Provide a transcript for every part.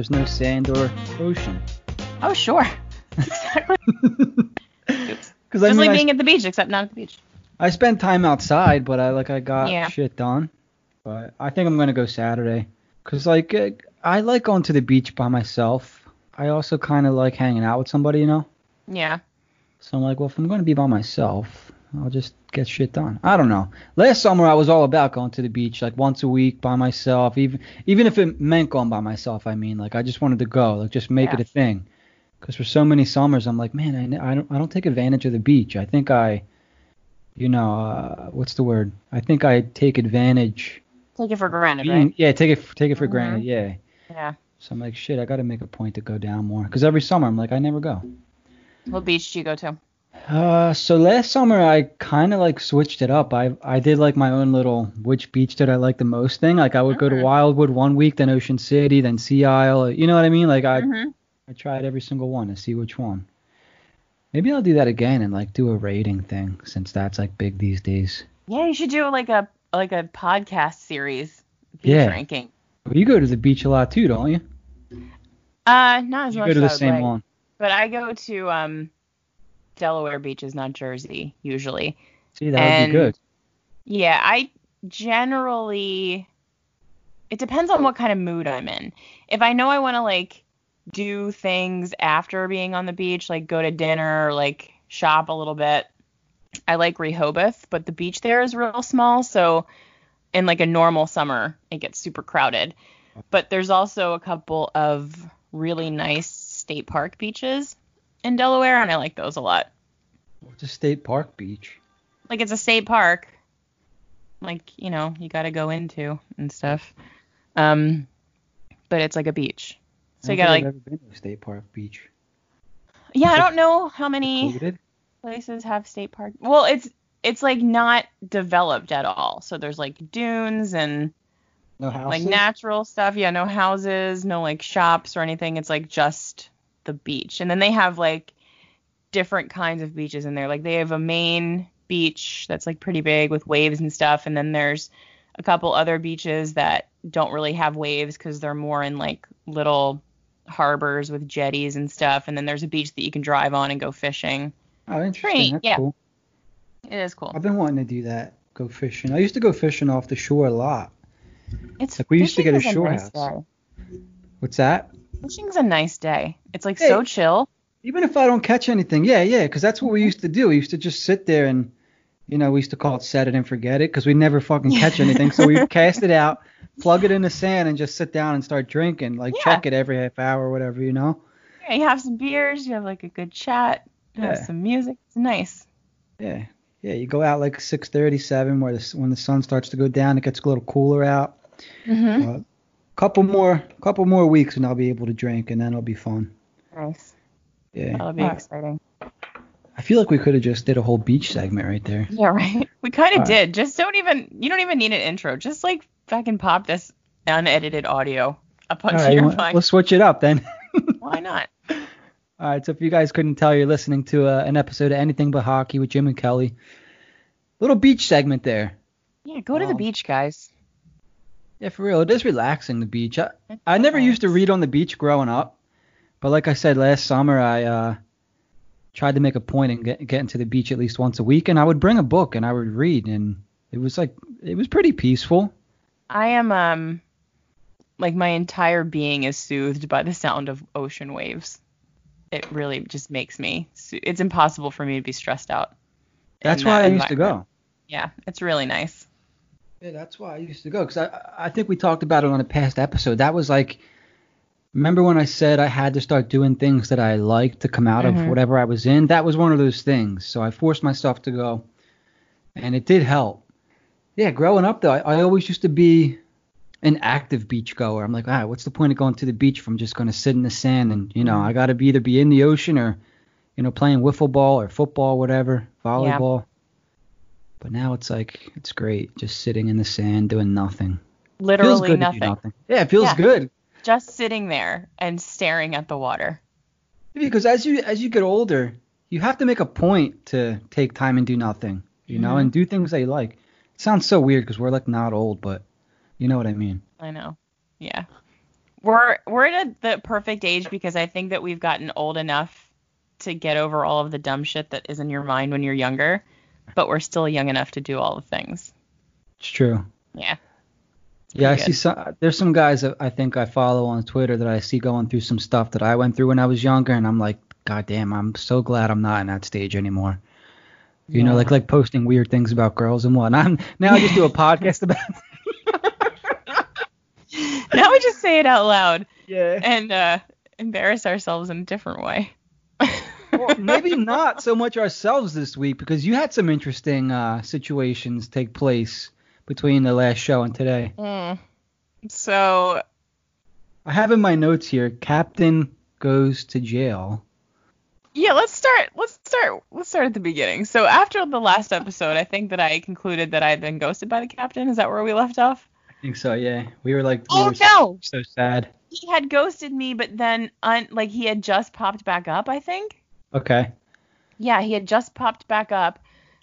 there's no sand or ocean. Oh, sure. Exactly. Because Just I mean, like I, being at the beach, except not at the beach. I spend time outside, but I like I got Yeah. shit done. But I think I'm gonna go Saturday. Cause like uh, I like going to the beach by myself. I also kind of like hanging out with somebody, you know. Yeah. So I'm like, well, if I'm gonna be by myself, I'll just get shit done. I don't know. Last summer I was all about going to the beach like once a week by myself, even even if it meant going by myself. I mean, like I just wanted to go, like just make it a thing. Because for so many summers I'm like, man, I, I don't I don't take advantage of the beach. I think I, you know, uh, what's the word? I think I take advantage. Take it for granted, being- right? Yeah, take it take it for Mhm. granted. Yeah. Yeah. So I'm like, shit, I got to make a point to go down more. Because every summer I'm like, I never go. What beach do you go to? Uh, so last summer I kind of like switched it up. I I did like my own little which beach did I like the most thing. Like I would go to Mhm. Wildwood one week, then Ocean City, then Sea Isle. You know what I mean? Like I Mhm. I tried every single one to see which one. Maybe I'll do that again and like do a rating thing since that's like big these days. Yeah, you should do like a like a podcast series. Beach Yeah. ranking. But you go to the beach a lot too, don't you? Uh, not as You much go to the as I would same like. one. But I go to um Delaware beaches, not Jersey, usually. See, that would be good. Yeah, I generally it depends on what kind of mood I'm in. If I know I want to like do things after being on the beach, like go to dinner or like shop a little bit, I like Rehoboth, but the beach there is real small, so in like a normal summer, it gets super crowded. But there's also a couple of really nice state park beaches in Delaware, and I like those a lot. It's a state park beach. Like it's a state park, like you know you got to go into and stuff. Um, but it's like a beach, so you don't got think like I've ever been to a state park beach. yeah. I don't know how many Included? places have state park. Well, it's it's like not developed at all. So there's like dunes and No houses. like natural stuff. Yeah, no houses, no like shops or anything. It's like just the beach. And then they have like different kinds of beaches in there. Like they have a main beach that's like pretty big with waves and stuff. And then there's a couple other beaches that don't really have waves because they're more in like little harbors with jetties and stuff. And then there's a beach that you can drive on and go fishing. Oh, interesting. Pretty- That's yeah. cool. It is cool. I've been wanting to do that. Go fishing. I used to go fishing off the shore a lot. It's Like, we used to get a shore nice house. day. What's that? Fishing's a nice day. It's like Hey. so chill. Even if I don't catch anything, yeah, yeah, because that's what we used to do. We used to just sit there and, you know, we used to call it set it and forget it because we never fucking catch anything. So we cast it out, plug it in the sand, and just sit down and start drinking. Like Yeah. check it every half hour or whatever, you know. Yeah, you have some beers, you have like a good chat, you have Yeah. some music. It's nice. Yeah, yeah. You go out like 6:37, where the when the sun starts to go down, it gets a little cooler out. Mm-hmm. Uh, couple more, couple more weeks, and I'll be able to drink, and then it'll be fun. Nice. Yeah. That'll be Alright. exciting. I feel like we could have just did a whole beach segment right there. Yeah, right. We kind of Alright. did. Just don't even. You don't even need an intro. Just like fucking pop this unedited audio up onto All right, you your want- mic. let's switch it up then. Why not? All right, so if you guys couldn't tell, you're listening to uh, an episode of Anything But Hockey with Jim and Kelly. Little beach segment there. Yeah, go to the Um, beach, guys. Yeah, for real, it is relaxing. The beach. I, I never used to read on the beach growing up, but like I said last summer, I uh, tried to make a point and get getting to the beach at least once a week, and I would bring a book and I would read, and it was like it was pretty peaceful. I am um, like my entire being is soothed by the sound of ocean waves. It really just makes me. It's impossible for me to be stressed out. That's that why I used to go. Yeah, it's really nice. Yeah, that's why I used to go because I I think we talked about it on a past episode. That was like, remember when I said I had to start doing things that I liked to come out Mhm. of whatever I was in? That was one of those things. So I forced myself to go, and it did help. Yeah, growing up though, I, I always used to be an active beach goer. I'm like, ah, what's the point of going to the beach if I'm just going to sit in the sand and you know I got to be either be in the ocean or, you know, playing wiffle ball or football, whatever, volleyball. But now it's like it's great just sitting in the sand doing nothing. Literally nothing. nothing. Yeah, it feels Yeah. good. Just sitting there and staring at the water. Because as you as you get older, you have to make a point to take time and do nothing, you know, Mhm. and do things that you like. It sounds so weird because we're like not old, but you know what I mean. I know. Yeah. We're we're at a, the perfect age because I think that we've gotten old enough to get over all of the dumb shit that is in your mind when you're younger, but we're still young enough to do all the things. It's true. Yeah. Yeah, I good. see some. There's some guys that I think I follow on Twitter that I see going through some stuff that I went through when I was younger, and I'm like, God damn, I'm so glad I'm not in that stage anymore. You know, like like posting weird things about girls and whatnot. I'm, now I just do a podcast about. Now we just say it out loud yeah. and uh, embarrass ourselves in a different way. Well, maybe not so much ourselves this week because you had some interesting uh, situations take place between the last show and today. Mm. So I have in my notes here, Captain goes to jail. yeah, let's start. Let's start. Let's start at the beginning. So after the last episode, I think that I concluded that I had been ghosted by the captain. Is that where we left off? I think so, yeah. We were like, we Oh were no! so sad. He had ghosted me, but then un- like he had just popped back up. I think. Okay. Yeah, he had just popped back up,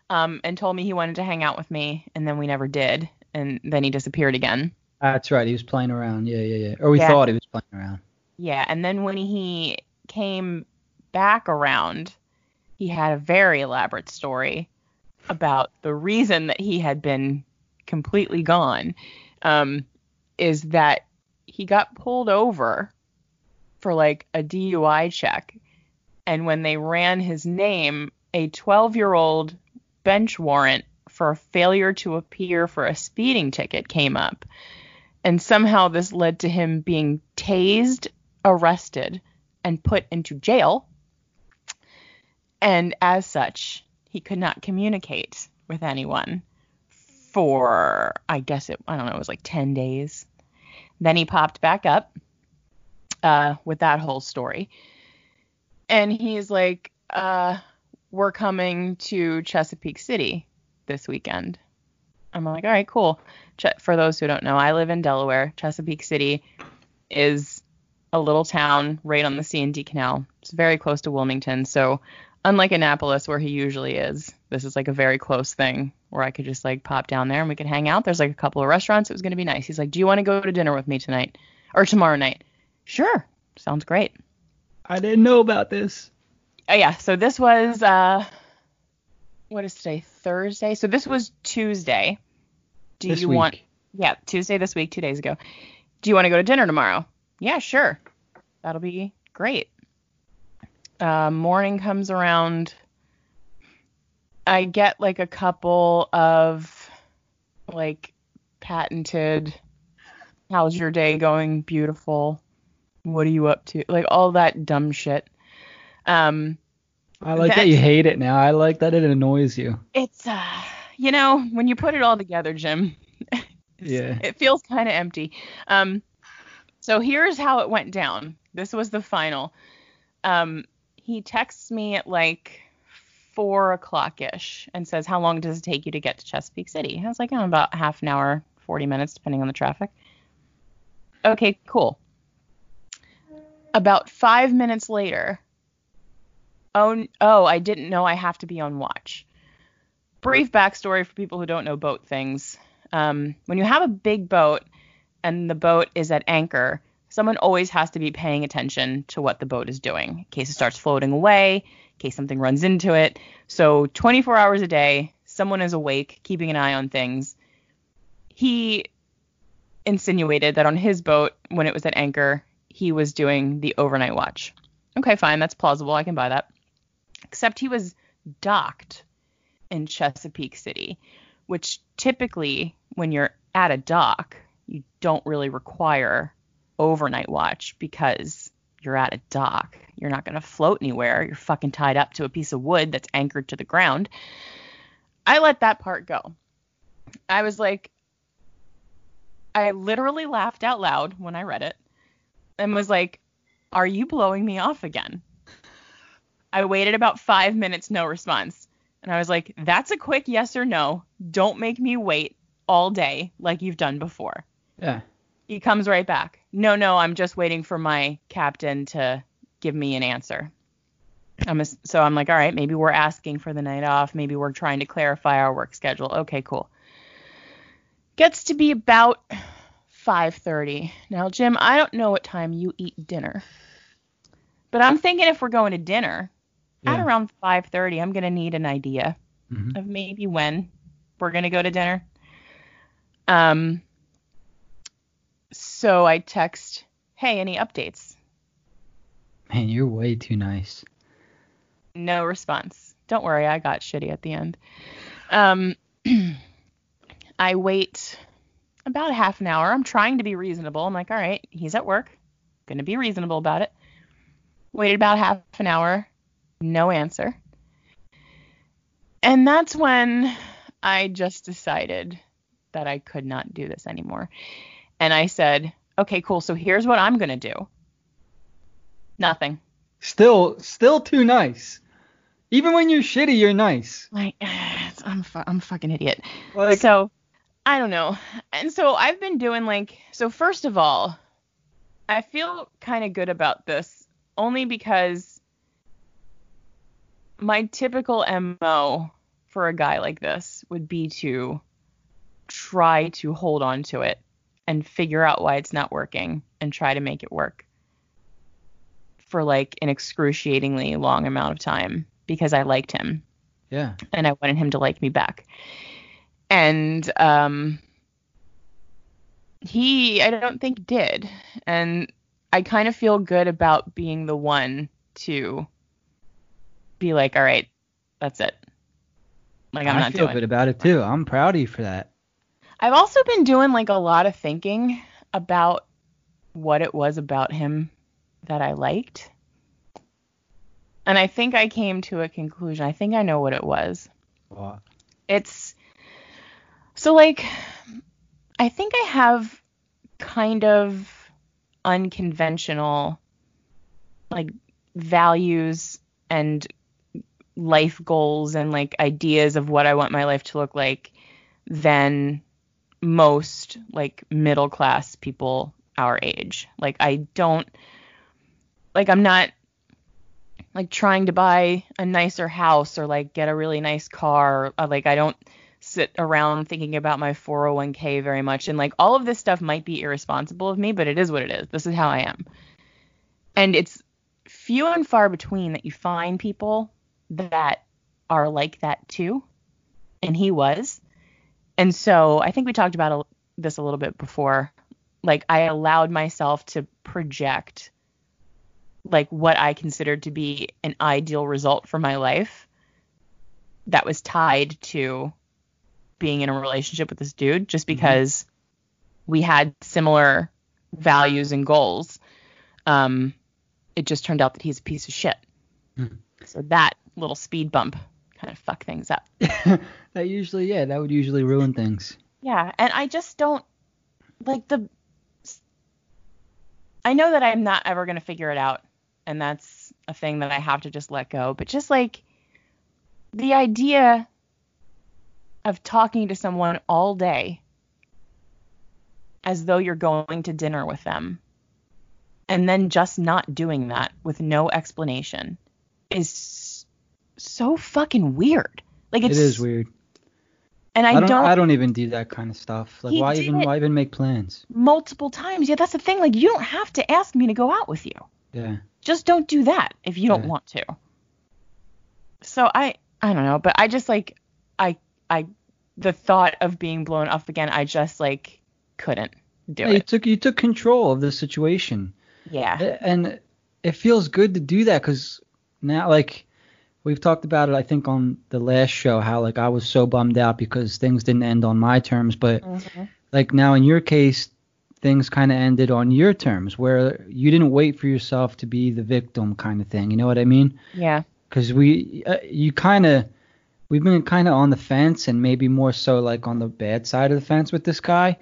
um, and told me he wanted to hang out with me, and then we never did, and then he disappeared again. That's right. He was playing around. Yeah, yeah, yeah. Or we Yeah. thought he was playing around. Yeah, and then when he came back around, he had a very elaborate story about the reason that he had been completely gone. Um, is that he got pulled over for like a DUI check, and when they ran his name, a 12 year old bench warrant for a failure to appear for a speeding ticket came up. And somehow this led to him being tased, arrested, and put into jail. And as such, he could not communicate with anyone for, I guess it, I don't know, it was like 10 days. Then he popped back up uh, with that whole story. And he's like, uh, we're coming to Chesapeake City this weekend. I'm like, all right, cool. Ch- for those who don't know, I live in Delaware. Chesapeake City is a little town right on the C and D Canal. It's very close to Wilmington. So, unlike Annapolis, where he usually is, this is like a very close thing where I could just like pop down there and we could hang out. There's like a couple of restaurants. It was going to be nice. He's like, Do you want to go to dinner with me tonight or tomorrow night? Sure. Sounds great. I didn't know about this. Oh, yeah. So, this was, uh, what is today? Thursday. So, this was Tuesday. Do this you week. want, yeah, Tuesday this week, two days ago. Do you want to go to dinner tomorrow? Yeah, sure. That'll be great. Uh, morning comes around. I get like a couple of like patented, how's your day going? Beautiful. What are you up to? Like all that dumb shit. Um, I like that you hate it now. I like that it annoys you. it's uh, you know, when you put it all together, Jim, Yeah. it feels kind of empty. Um, so here's how it went down. This was the final. Um, he texts me at like four o'clock ish and says, "How long does it take you to get to Chesapeake City?" I was like, "Oh, about half an hour, 40 minutes, depending on the traffic." Okay, cool. About five minutes later, oh, oh, I didn't know I have to be on watch. Brief backstory for people who don't know boat things. Um, when you have a big boat and the boat is at anchor, someone always has to be paying attention to what the boat is doing in case it starts floating away, in case something runs into it. So 24 hours a day, someone is awake, keeping an eye on things. He insinuated that on his boat, when it was at anchor, he was doing the overnight watch. Okay, fine, that's plausible. I can buy that. Except he was docked in Chesapeake City, which typically, when you're at a dock, you don't really require overnight watch because you're at a dock. You're not going to float anywhere. You're fucking tied up to a piece of wood that's anchored to the ground. I let that part go. I was like, I literally laughed out loud when I read it and was like, Are you blowing me off again? I waited about five minutes, no response. And I was like, That's a quick yes or no. Don't make me wait all day like you've done before. Yeah. He comes right back. No, no, I'm just waiting for my captain to give me an answer. I'm a, so I'm like, all right, maybe we're asking for the night off. Maybe we're trying to clarify our work schedule. Okay, cool. Gets to be about 5:30. Now, Jim, I don't know what time you eat dinner. But I'm thinking if we're going to dinner at around 5:30, I'm going to need an idea Mhm. of maybe when we're going to go to dinner. Um so I text, "Hey, any updates?" Man, you're way too nice. No response. Don't worry, I got shitty at the end. Um, I wait about half an hour. I'm trying to be reasonable. I'm like, all right, he's at work. Gonna be reasonable about it. Waited about half an hour. No answer. And that's when I just decided that I could not do this anymore. And I said, okay, cool. So here's what I'm gonna do. Nothing. Still, still too nice. Even when you're shitty, you're nice. Like, I'm fu- I'm a fucking idiot. Like, so I don't know. And so I've been doing like so first of all, I feel kind of good about this only because my typical MO for a guy like this would be to try to hold on to it and figure out why it's not working and try to make it work for like an excruciatingly long amount of time because I liked him yeah, and I wanted him to like me back. And um he I don't think did. And I kind of feel good about being the one to be like, all right, that's it. Like I'm I not feel doing. good about it too. I'm proud of you for that. I've also been doing like a lot of thinking about what it was about him that I liked. And I think I came to a conclusion. I think I know what it was. Well, it's so like I think I have kind of unconventional like values and life goals and like ideas of what I want my life to look like than most like middle class people our age. Like I don't like I'm not like trying to buy a nicer house or like get a really nice car. Or, like I don't sit around thinking about my 401k very much and like all of this stuff might be irresponsible of me, but it is what it is. This is how I am. And it's few and far between that you find people that are like that too. And he was. And so I think we talked about this a little bit before. Like I allowed myself to project like what I considered to be an ideal result for my life that was tied to being in a relationship with this dude just because we had similar values and goals. Um, it just turned out that he's a piece of shit. Hmm. So that little speed bump kind of fucked things up. that usually, yeah, that would usually ruin things. Yeah, and I just don't like the. I know that I'm not ever gonna figure it out, and that's a thing that I have to just let go. But just like the idea of talking to someone all day as though you're going to dinner with them, and then just not doing that with no explanation is so fucking weird. Like It it's weird. and I, I don't, don't I don't even do that kind of stuff. Like, why even, why even make plans? multiple times. Yeah, that's the thing. Like, you don't have to ask me to go out with you. Yeah. Just don't do that if you don't Yeah. want to. So I, I don't know, but I just like, I, I, the thought of being blown up again, I just like couldn't do Yeah, you took, you took control of the situation. Yeah. and it feels good to do that because now like we've talked about it i think on the last show how like i was so bummed out because things didn't end on my terms but Mhm. like now in your case things kind of ended on your terms where you didn't wait for yourself to be the victim kind of thing you know what i mean Yeah. because we uh, you kind of we've been kind of on the fence and maybe more so like on the bad side of the fence with this guy.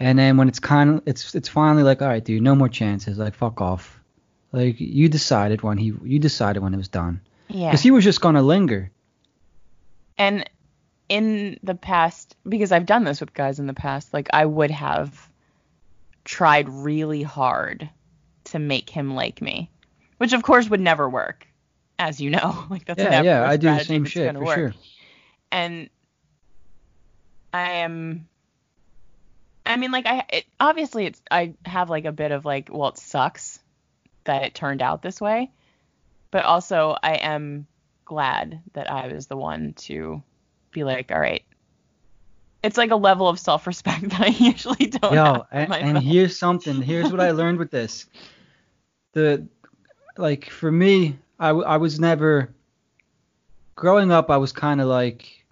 And then when it's kind of it's it's finally like all right dude no more chances. Like fuck off. Like you decided when he you decided when it was done. Yeah. because he was just gonna linger. And in the past, because I've done this with guys in the past, like I would have tried really hard to make him like me, which of course would never work, as you know. Like that's yeah yeah I do the same shit for work. sure And I am, I I mean, like I it, obviously it's I have like a bit of like, well, it sucks that it turned out this way, but also I am glad that I was the one to be like, all right. It's like a level of self-respect that I usually don't Yo, and, and here's something. Here's what I learned with this. The like for me, I, I was never growing up. I was kind of like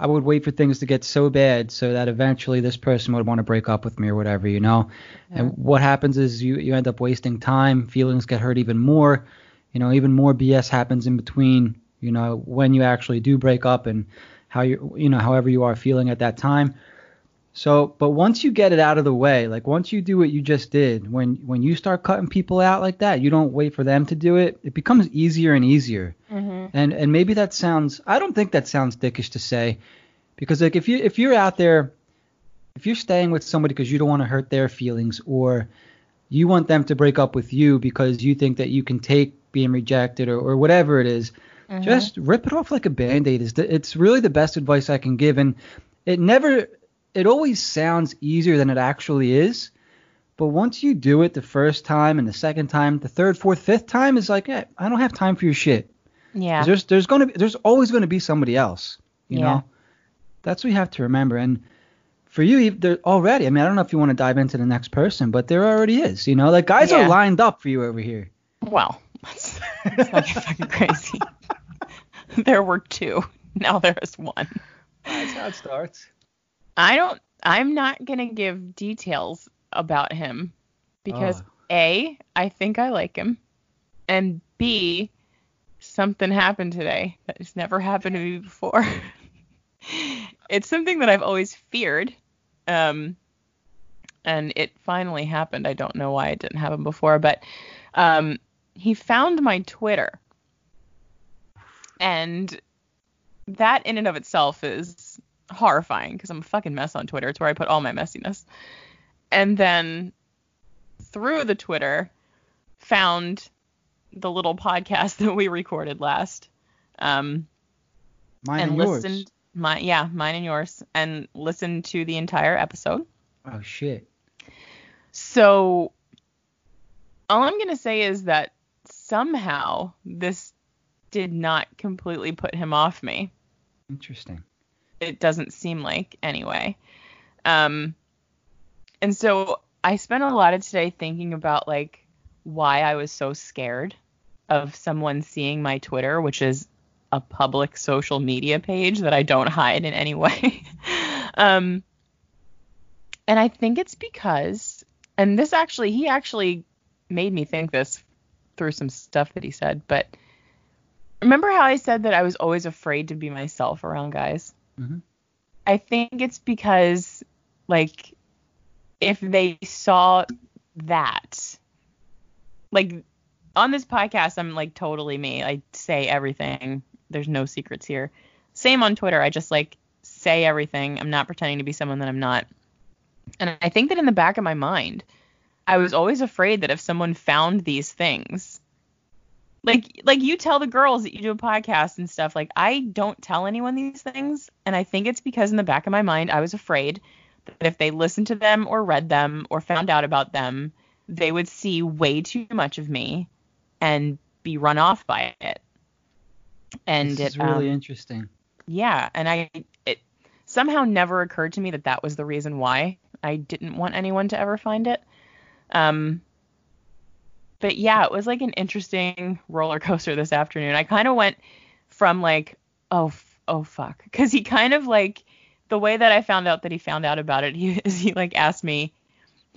I would wait for things to get so bad so that eventually this person would want to break up with me or whatever, you know. And what happens is you you end up wasting time. Feelings get hurt even more. You know, even more BS happens in between. You know, when you actually do break up and how you you know however you are feeling at that time. So, but once you get it out of the way, like once you do what you just did, when when you start cutting people out like that, you don't wait for them to do it. It becomes easier and easier. Mhm. And and maybe that sounds I don't think that sounds dickish to say because like if you if you're out there if you're staying with somebody because you don't want to hurt their feelings or you want them to break up with you because you think that you can take being rejected or, or whatever it is, Mhm. just rip it off like a band-aid is the, it's really the best advice I can give and it never it always sounds easier than it actually is. But once you do it the first time and the second time, the third, fourth, fifth time is like, eh, I don't have time for your shit. yeah. There's there's gonna be there's always gonna be somebody else. You Yeah. know, that's what you have to remember. And for you, there already. I mean, I don't know if you want to dive into the next person, but there already is. You know, like guys Yeah. are lined up for you over here. Well, let's not get fucking crazy. there were two. Now there is one. That's how it starts. I don't. I'm not gonna give details about him because Oh. a. I think I like him, and b. Something happened today that has never happened to me before. it's something that I've always feared, um, and it finally happened. I don't know why it didn't happen before, but um, he found my Twitter, and that in and of itself is horrifying because I'm a fucking mess on Twitter. It's where I put all my messiness. And then through the Twitter, found the little podcast that we recorded last. Um, Mine and and yours. listened my yeah, mine and yours, and listened to the entire episode. Oh shit. So all I'm gonna say is that somehow this did not completely put him off me. Interesting. It doesn't seem like anyway. Um, and so I spent a lot of today thinking about like why I was so scared of someone seeing my Twitter, which is a public social media page that I don't hide in any way. um, and I think it's because, and this actually, he actually made me think this through some stuff that he said, but remember how I said that I was always afraid to be myself around guys? Mhm. I think it's because, like, if they saw that, like, on this podcast, I'm like totally me. I say everything. There's no secrets here. Same on Twitter. I just like say everything. I'm not pretending to be someone that I'm not. And I think that in the back of my mind, I was always afraid that if someone found these things, like like you tell the girls that you do a podcast and stuff, like I don't tell anyone these things, and I think it's because in the back of my mind I was afraid that if they listened to them or read them or found out about them, they would see way too much of me and be run off by it. And this it is really um, interesting. yeah, and I it somehow never occurred to me that that was the reason why I didn't want anyone to ever find it. Um but yeah, it was like an interesting roller coaster this afternoon. I kind of went from like oh f- oh fuck cuz he kind of like the way that I found out that he found out about it, he is he like asked me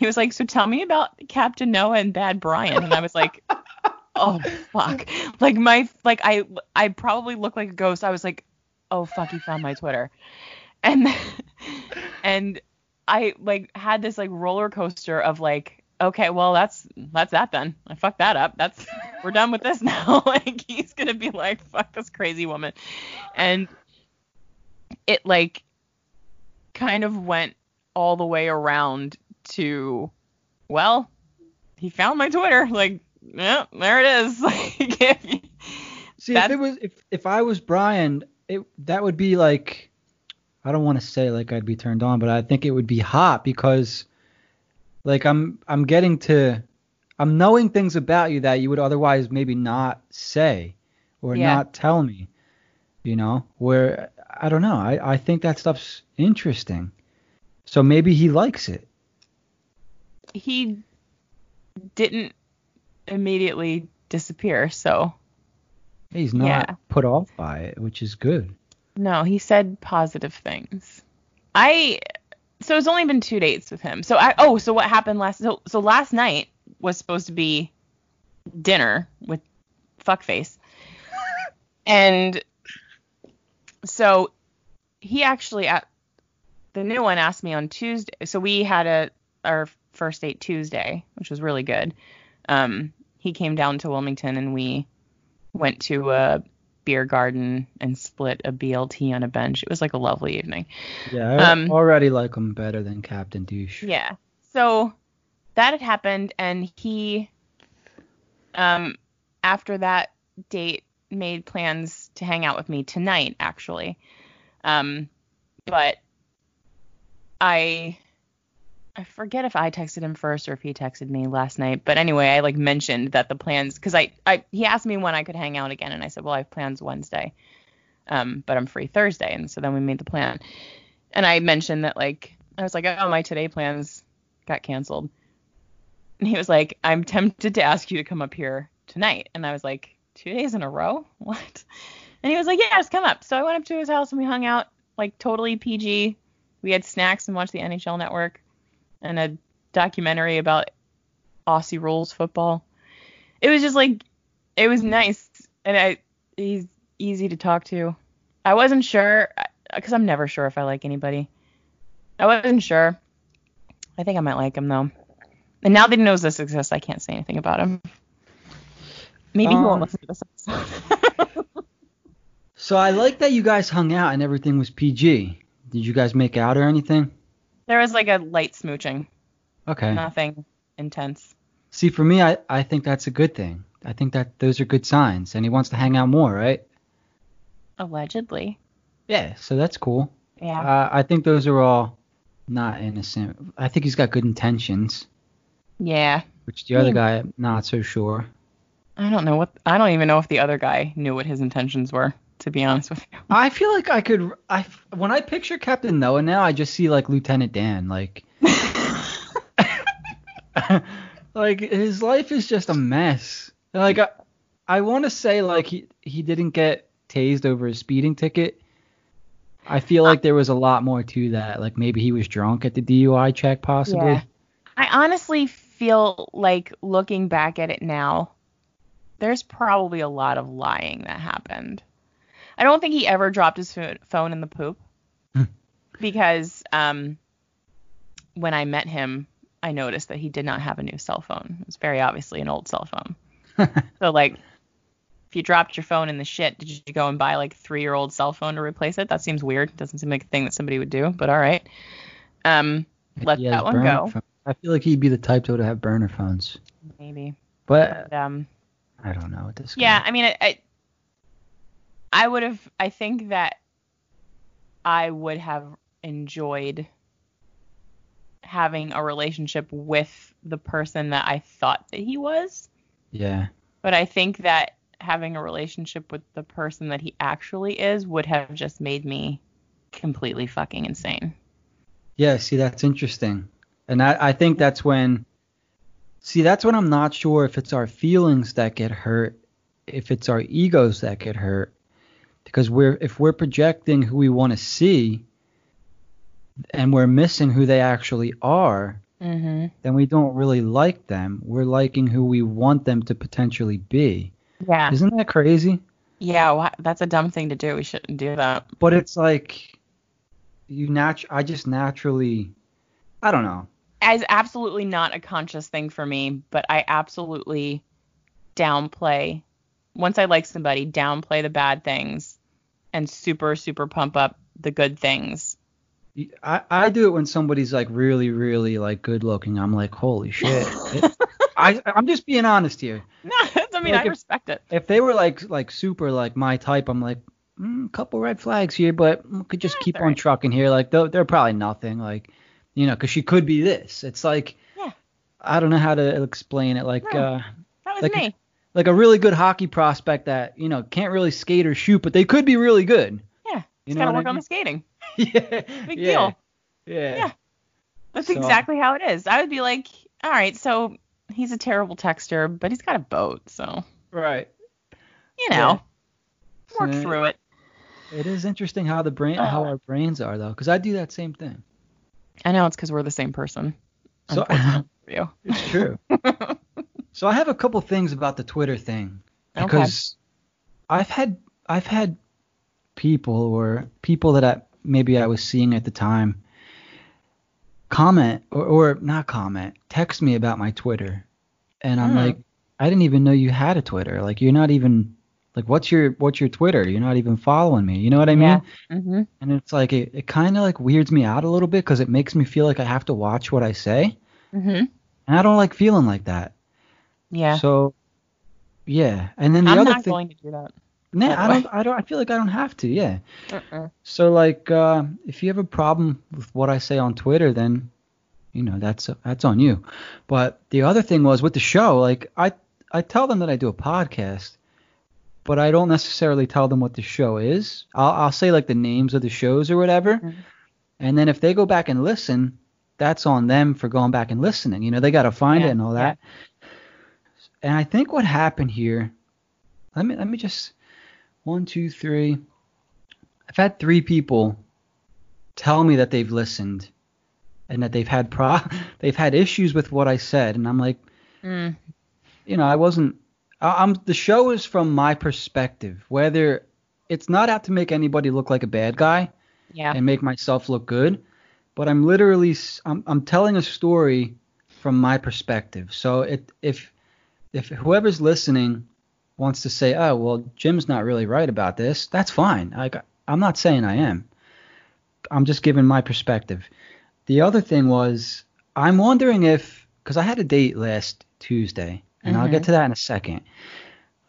he was like, "So tell me about Captain Noah and Bad Brian." And I was like, "Oh fuck." Like my like I I probably look like a ghost. I was like, "Oh fuck, he found my Twitter." And and I like had this like roller coaster of like, "Okay, well, that's that's that then. I fucked that up. That's we're done with this now." like he's going to be like, "Fuck this crazy woman." And it like kind of went all the way around to well, he found my Twitter. Like, yeah, there it is. Like, if you- See, if it was if if I was Brian, it that would be like I don't want to say like I'd be turned on, but I think it would be hot because like I'm I'm getting to I'm knowing things about you that you would otherwise maybe not say or Yeah. not tell me. You know, where I don't know. I I think that stuff's interesting. So maybe he likes it. He didn't immediately disappear, so He's not Yeah. put off by it, which is good. no, he said positive things. I so it's only been two dates with him. So I oh, so what happened last so so last night was supposed to be dinner with fuckface. and so he actually at the new one asked me on Tuesday. So we had a our first date Tuesday, which was really good. Um, he came down to Wilmington and we went to a beer garden and split a BLT on a bench. It was like a lovely evening. Yeah, I Um, already like him better than Captain Douche. Yeah. So that had happened, and he, um, after that date, made plans to hang out with me tonight, actually. Um, but I, I forget if I texted him first or if he texted me last night. But anyway, I like mentioned that the plans, because I, I, he asked me when I could hang out again, and I said, well, I have plans Wednesday, um, but I'm free Thursday, and so then we made the plan. And I mentioned that like I was like, oh, my today plans got canceled. And he was like, I'm tempted to ask you to come up here tonight. And I was like, two days in a row? What? And he was like, yeah, just come up. So I went up to his house and we hung out, like totally PG. We had snacks and watched the NHL Network and a documentary about Aussie rules football. It was just like, it was nice. And I, he's easy to talk to. I wasn't sure, because I'm never sure if I like anybody. I wasn't sure. I think I might like him though. And now that he knows this exists, I can't say anything about him. Maybe he Um, won't listen to this episode. So I like that you guys hung out and everything was PG. Did you guys make out or anything? There was like a light smooching, Okay. nothing intense. See, for me, I, I think that's a good thing. I think that those are good signs, and he wants to hang out more, right? Allegedly. Yeah. So that's cool. Yeah. Uh, I think those are all not innocent. I think he's got good intentions, yeah. which the other Yeah. guy, not so sure. I don't know what I don't even know if the other guy knew what his intentions were, to be honest with you. I feel like I could. I when I picture Captain Noah now, I just see like Lieutenant Dan, like. like his life is just a mess. Like I, I want to say like he he didn't get tased over his speeding ticket. I feel like there was a lot more to that. Like maybe he was drunk at the DUI check, possibly. Yeah. I honestly feel like looking back at it now, there's probably a lot of lying that happened. I don't think he ever dropped his pho- phone in the poop Hmm. because um, when I met him, I noticed that he did not have a new cell phone. It was very obviously an old cell phone. So like, if you dropped your phone in the shit, did you go and buy like three-year-old cell phone to replace it? That seems weird. Doesn't seem like a thing that somebody would do, but all right. Um, let that one go. phone- I feel like he'd be the type to have burner phones. Maybe. But But, um, I don't know what this. guy- yeah, I mean, I, I, I would have. I think that I would have enjoyed having a relationship with the person that I thought that he was. Yeah. But I think that having a relationship with the person that he actually is would have just made me completely fucking insane. Yeah, see, that's interesting. And I, I think that's when, see, that's when I'm not sure if it's our feelings that get hurt, if it's our egos that get hurt. Because we're, if we're projecting who we want to see and we're missing who they actually are, Mm-hmm. then we don't really like them. We're liking who we want them to potentially be. Yeah. Isn't that crazy? Yeah. That's a dumb thing to do. We shouldn't do that. But it's like, you natu- I just naturally, I don't know. as absolutely not a conscious thing for me, but I absolutely downplay once I like somebody, downplay the bad things and super super pump up the good things. I, I do it when somebody's like really, really like good looking. I'm like, holy shit. It- I I'm just being honest here. No, I mean Like I if- respect it. If they were like like super like my type, I'm like, mm, a couple red flags here, but we could just Yeah, keep on right. trucking here. Like they're, they're probably nothing. Like, you know, because she could be this. It's like, Yeah. I don't know how to explain it. Like, No. uh, That was Like- me. Like a really good hockey prospect that you know can't really skate or shoot, but they could be really good. Yeah. You gotta what I work on the skating. yeah. Big yeah, deal. Yeah. Yeah. That's So- exactly how it is. I would be like, all right, so he's a terrible texter, but he's got a boat, so Right. you know, work So- through it. It is interesting how the brain, how Uh. our brains are though, because I do that same thing. I know it's because we're the same person. So it's true. So I have a couple things about the Twitter thing Okay. because I've had I've had people or people that I, maybe I was seeing at the time comment or, or not comment, text me about my Twitter, and I'm Hmm. like, I didn't even know you had a Twitter. Like you're not even like what's your what's your Twitter? You're not even following me. You know what I mean? Yeah. hmm And it's like it, it kind of like weirds me out a little bit because it makes me feel like I have to watch what I say, hmm and I don't like feeling like that. Yeah. So, yeah. And then the other thing. I'm other not thing, going to do that. Nah, anyway. I don't. I don't, I feel like I don't have to. Yeah. Uh-uh. So like, uh, if you have a problem with what I say on Twitter, then, you know, that's that's on you. But the other thing was with the show, like I I tell them that I do a podcast, but I don't necessarily tell them what the show is. I'll I'll say like the names of the shows or whatever, Mhm. and then if they go back and listen, that's on them for going back and listening. You know, they got to find Yeah, it and all that. And I think what happened here, let me let me just one, two, three. I've had three people tell me that they've listened and that they've had pro they've had issues with what I said, and I'm like, Mm. you know, I wasn't. I- I'm the show is from my perspective, whether it's not out to make anybody look like a bad guy Yeah. and make myself look good, but I'm literally I'm, I'm telling a story from my perspective. So it if if whoever's listening wants to say, oh well, Jim's not really right about this, that's fine. Like I'm not saying I am. I'm just giving my perspective. The other thing was I'm wondering if because I had a date last Tuesday, and I'll get Mhm. to that in a second.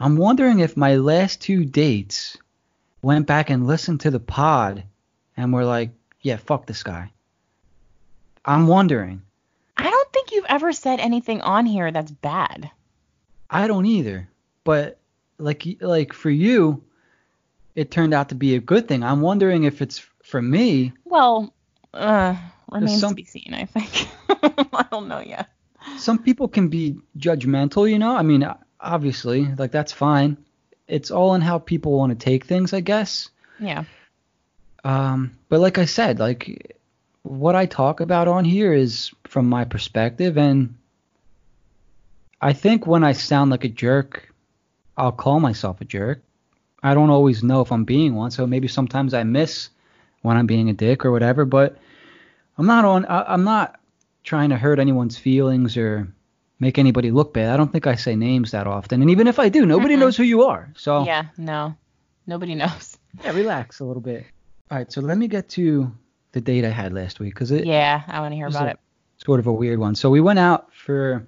I'm wondering if my last two dates went back and listened to the pod and were like, yeah, fuck this guy. I'm wondering. I don't think you've ever said anything on here that's bad. I don't either. But like like for you, it turned out to be a good thing. I'm wondering if it's for me. Well, uh, remains some- to be seen, I think. I don't know yet. Some people can be judgmental, you know. I mean, obviously, like that's fine. It's all in how people want to take things, I guess. Yeah. Um, but like I said, like what I talk about on here is from my perspective, and I think when I sound like a jerk, I'll call myself a jerk. I don't always know if I'm being one, so maybe sometimes I miss when I'm being a dick or whatever. But I'm not on. I, I'm not trying to hurt anyone's feelings or make anybody look bad. I don't think I say names that often, and even if I do, nobody Mm-mm. knows who you are. So Yeah. No. Nobody knows. yeah, relax a little bit. All right, so let me get to the date I had last week because it Yeah, I want to hear about it. sort of a weird one. So we went out for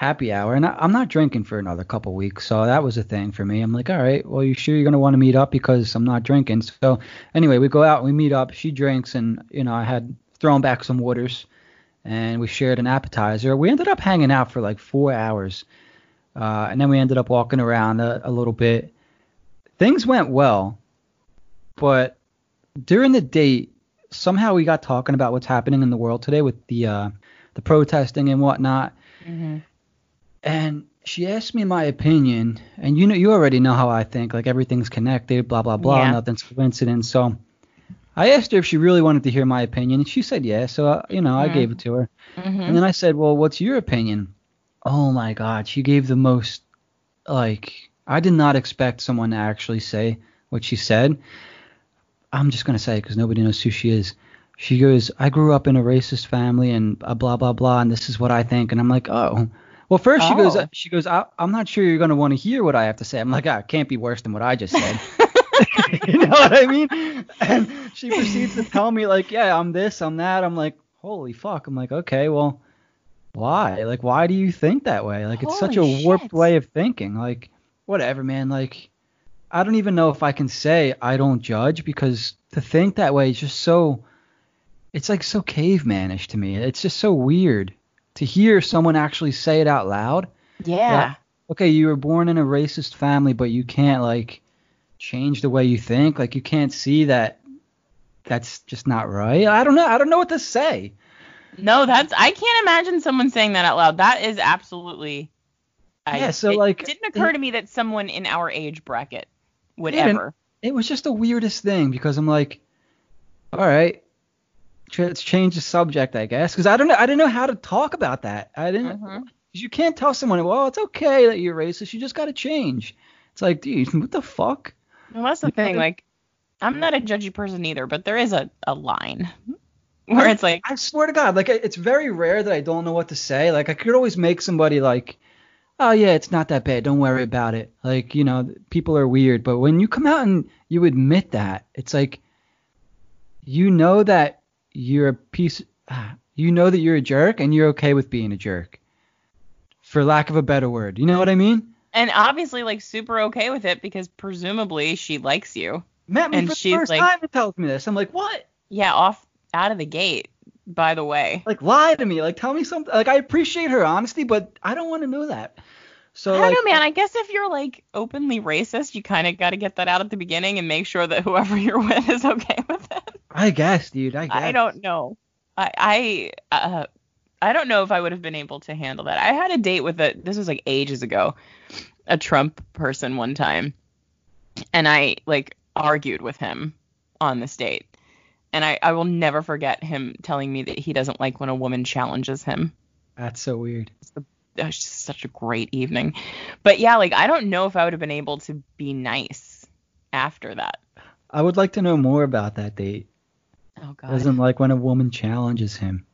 happy hour, and I, I'm not drinking for another couple weeks, so that was a thing for me. I'm like, all right, well, you sure you're gonna want to meet up because I'm not drinking. So anyway, we go out, we meet up. She drinks, and you know, I had thrown back some waters, and we shared an appetizer. We ended up hanging out for like four hours, uh, and then we ended up walking around a, a little bit. Things went well, but during the date, somehow we got talking about what's happening in the world today with the uh, the protesting and whatnot. hmm And she asked me my opinion, and you know, you already know how I think. Like everything's connected, blah blah blah. Yeah. Nothing's coincidence. So I asked her if she really wanted to hear my opinion, and she said yes. So uh, you know, I Mhm. gave it to her. hmm And then I said, well, what's your opinion? Oh my God, she gave the most. Like I did not expect someone to actually say what she said. I'm just gonna say it because nobody knows who she is. She goes, I grew up in a racist family and uh, blah blah blah, and this is what I think. And I'm like, oh. Well, first she goes, Oh. she goes, I, I'm not sure you're gonna want to hear what I have to say. I'm like, ah, can't be worse than what I just said. you know what I mean? And she proceeds to tell me like, yeah, I'm this, I'm that. I'm like, holy fuck. I'm like, okay, well, why? Like, why do you think that way? Like, it's such a Holy warped way of thinking. Like, whatever, man. Like, I don't even know if I can say I don't judge because to think that way is just so it's like so cavemanish to me. It's just so weird to hear someone actually say it out loud. Yeah. okay, you were born in a racist family, but you can't like change the way you think. Like you can't see that that's just not right. I don't know. I don't know what to say. No, that's I can't imagine someone saying that out loud. That is absolutely. I, Yeah, so, it like, didn't occur it- to me that someone in our age bracket would ever. It was just the weirdest thing because I'm like, all right, let's change the subject, I guess, because I don't know. I didn't know how to talk about that. I didn't. Mhm. You can't tell someone, well, it's okay that you're racist. You just got to change. It's like, dude, what the fuck? Well, that's the Yeah. thing. Like, I'm not a judgy person either, but there is a, a line where it's like, I swear to God, like it's very rare that I don't know what to say. Like I could always make somebody like, oh yeah, it's not that bad. Don't worry about it. Like you know, people are weird, but when you come out and you admit that, it's like, you know that you're a piece. You know that you're a jerk, and you're okay with being a jerk. For lack of a better word, you know what I mean? and obviously like super okay with it because presumably she likes you. Met me And for the she's first like- time and tells me this. I'm like, what? Yeah, off out of the gate. By the way, Like lie to me. Like tell me something. Like I appreciate her honesty, but I don't want to know that. So I don't like, know, man. I guess if you're like openly racist, you kind of got to get that out at the beginning and make sure that whoever you're with is okay with it. I guess, dude. I guess. I don't know. I I uh, I don't know if I would have been able to handle that. I had a date with a this was like ages ago, a Trump person one time, and I like argued with him on this date. And I, I will never forget him telling me that he doesn't like when a woman challenges him. That's so weird. That was just such a great evening. But yeah, like I don't know if I would have been able to be nice after that. I would like to know more about that date. Oh god. Doesn't like when a woman challenges him.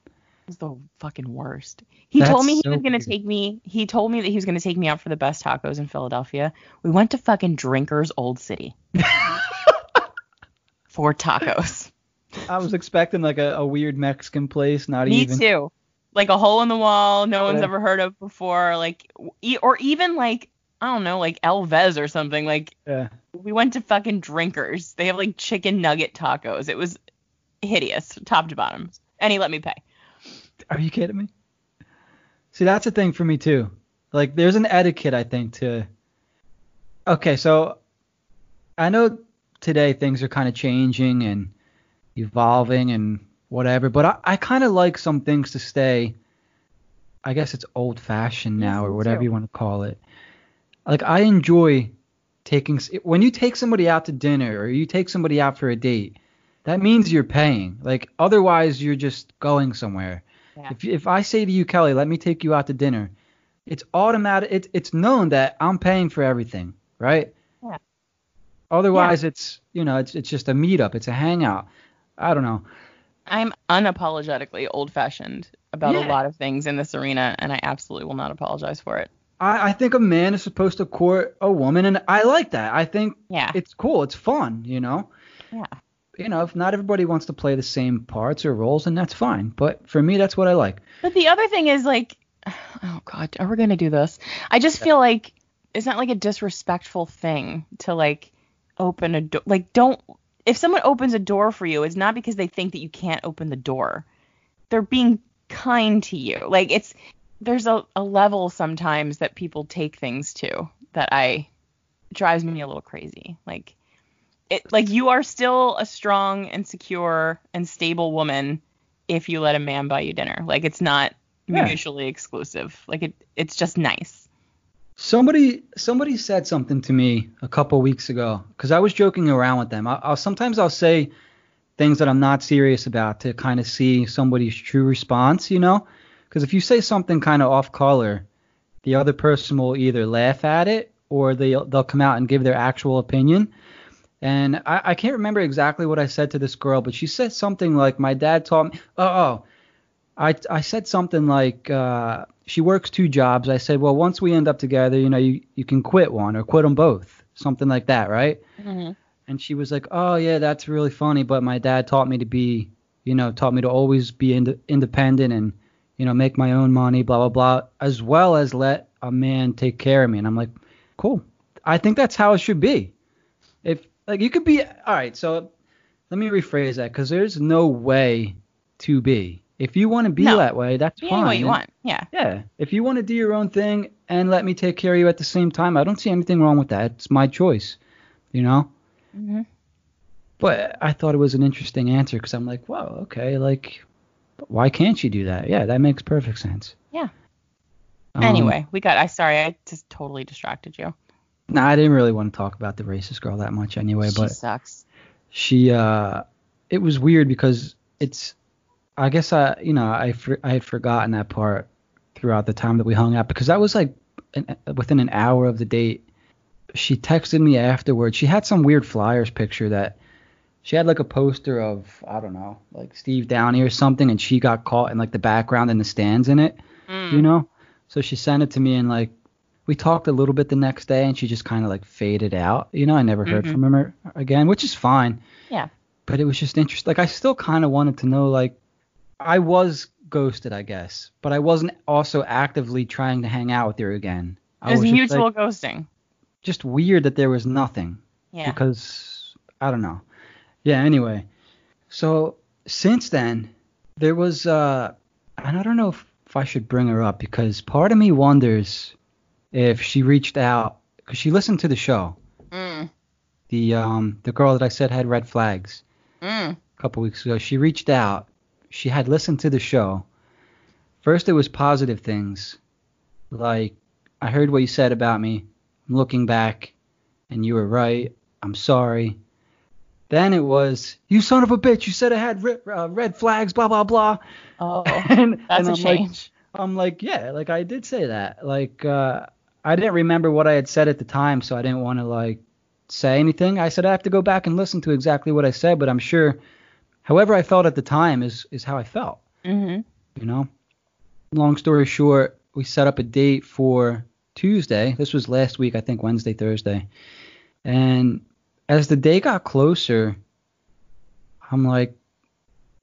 was the fucking worst. He That's told me he so was gonna weird. take me. He told me that he was gonna take me out for the best tacos in Philadelphia. We went to fucking Drinkers Old City for tacos. I was expecting like a, a weird Mexican place, not me even. too. Like a hole in the wall no one's ever heard of before. Like or even like I don't know, like El Vez or something. Like Yeah. we went to fucking Drinkers. They have like chicken nugget tacos. It was hideous, top to bottom. And he let me pay. Are you kidding me? See, that's a thing for me too. Like, there's an etiquette I think to. Okay, so I know today things are kind of changing and evolving and whatever, but I, I kind of like some things to stay. I guess it's old fashioned now or whatever you want to call it. Like I enjoy taking when you take somebody out to dinner or you take somebody out for a date. That means you're paying. Like otherwise you're just going somewhere. Yeah. If if I say to you, Kelly, let me take you out to dinner, it's automatic. It's it's known that I'm paying for everything, right? Yeah. Otherwise, it's you know it's it's just a meetup. It's a hangout. I don't know. I'm unapologetically old fashioned about a lot of things in this arena, and I absolutely will not apologize for it. I, I think a man is supposed to court a woman, and I like that. I think Yeah. it's cool. It's fun, you know. Yeah. You know, if not everybody wants to play the same parts or roles, then that's fine. But for me, that's what I like. But the other thing is like, oh god, are we gonna do this? I just feel like it's not like a disrespectful thing to like open a door. Like, don't. If someone opens a door for you, it's not because they think that you can't open the door. They're being kind to you. Like it's there's a, a level sometimes that people take things to that I drives me a little crazy. Like it like you are still a strong and secure and stable woman if you let a man buy you dinner. Like it's not Yeah. mutually exclusive. Like it it's just nice. Somebody somebody said something to me a couple weeks ago because I was joking around with them. I, I'll sometimes I'll say things that I'm not serious about to kind of see somebody's true response, you know? Because if you say something kind of off color, the other person will either laugh at it or they'll they'll come out and give their actual opinion. And I, I can't remember exactly what I said to this girl, but she said something like, "My dad taught me." Oh, oh I I said something like, uh, "She works two jobs." I said, "Well, once we end up together, you know, you you can quit one or quit them both, something like that, right?" Mm-hmm. And she was like, "Oh yeah, that's really funny, but my dad taught me to be, you know, taught me to always be ind- independent and, you know, make my own money, blah blah blah, as well as let a man take care of me." And I'm like, "Cool. I think that's how it should be. Like you could be all right. So let me rephrase that because there's no way to be. If you want to be No. that way, that's Be fine. any way you want. Yeah. Yeah. If you want to do your own thing and let me take care of you at the same time, I don't see anything wrong with that. It's my choice. You know. hmm But I thought it was an interesting answer because I'm like, whoa, okay, like, why can't you do that? Yeah, that makes perfect sense. Yeah. Um, Anyway, we got. I sorry, I just totally distracted you. Nah, I didn't really want to talk about the racist girl that much anyway, she but sucks. she, uh, it was weird because it's, I guess I, you know, I, for, I had forgotten that part throughout the time that we hung out because that was like an, within an hour of the date. She texted me afterwards. She had some weird flyers picture that she had like a poster of I don't know, like Steve Downie or something, and she got caught in like the background and the stands in it, Mm. you know. So she sent it to me and like we talked a little bit the next day, and she just kind of like faded out. You know, I never heard Mhm. from her again, which is fine. Yeah. But it was just interesting. Like I still kind of wanted to know like I was ghosted, I guess, but I wasn't also actively trying to hang out with her again. I There's was just, mutual like, ghosting. just weird that there was nothing Yeah. because I don't know. Yeah. Anyway, so since then there was uh, and I don't know if, if I should bring her up because part of me wonders if she reached out because she listened to the show. Mm. The um the girl that I said had red flags Mm. a couple weeks ago. She reached out. She had listened to the show. First, it was positive things, like I heard what you said about me. I'm looking back, and you were right. I'm sorry. Then it was, you son of a bitch. You said I had red, uh, red flags. Blah blah blah. Oh, and, that's and a I'm like, change. I'm like, yeah, like I did say that. Like, uh, I didn't remember what I had said at the time, so I didn't want to like say anything. I said I have to go back and listen to exactly what I said, but I'm sure, however I felt at the time is is how I felt. hmm You know. Long story short, we set up a date for Tuesday. This was last week, I think Wednesday, Thursday. And as the day got closer, I'm like,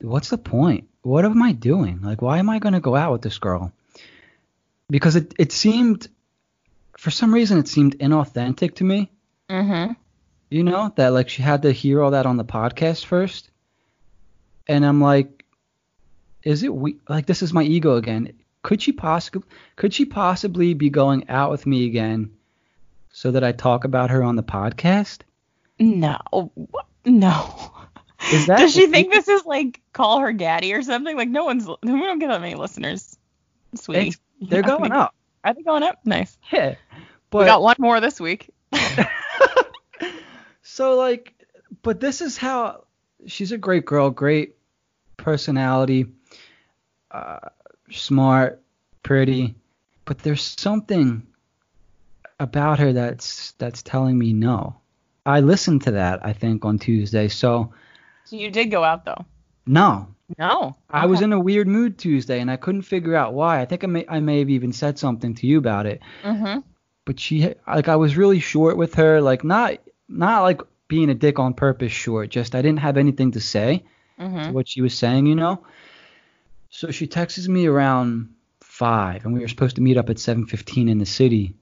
what's the point? What am I doing? Like, why am I going to go out with this girl? Because it, it seemed, for some reason, it seemed inauthentic to me. Mm-hmm. You know, that like she had to hear all that on the podcast first. And I'm like, is it we like this is my ego again. Could she possibly could she possibly be going out with me again so that I talk about her on the podcast? No. No. Is that Does she think this is like call her daddy or something? Like no one's we don't get that many listeners, sweetie. It's- they're going up? Are they going up? Nice. Yeah. we got one more this week. so like but this is how she's a great girl great personality uh, smart pretty but there's something about her that's that's telling me no i listened to that i think on tuesday so So you did go out though. No No. i was in a weird mood tuesday and i couldn't figure out why i think i may i may have even said something to you about it Mm-hmm. but she like I was really short with her, like not not like being a dick on purpose short, just I didn't have anything to say to Mm-hmm. what she was saying, you know. So she texts me around five, and we were supposed to meet up at 7:15 in the city.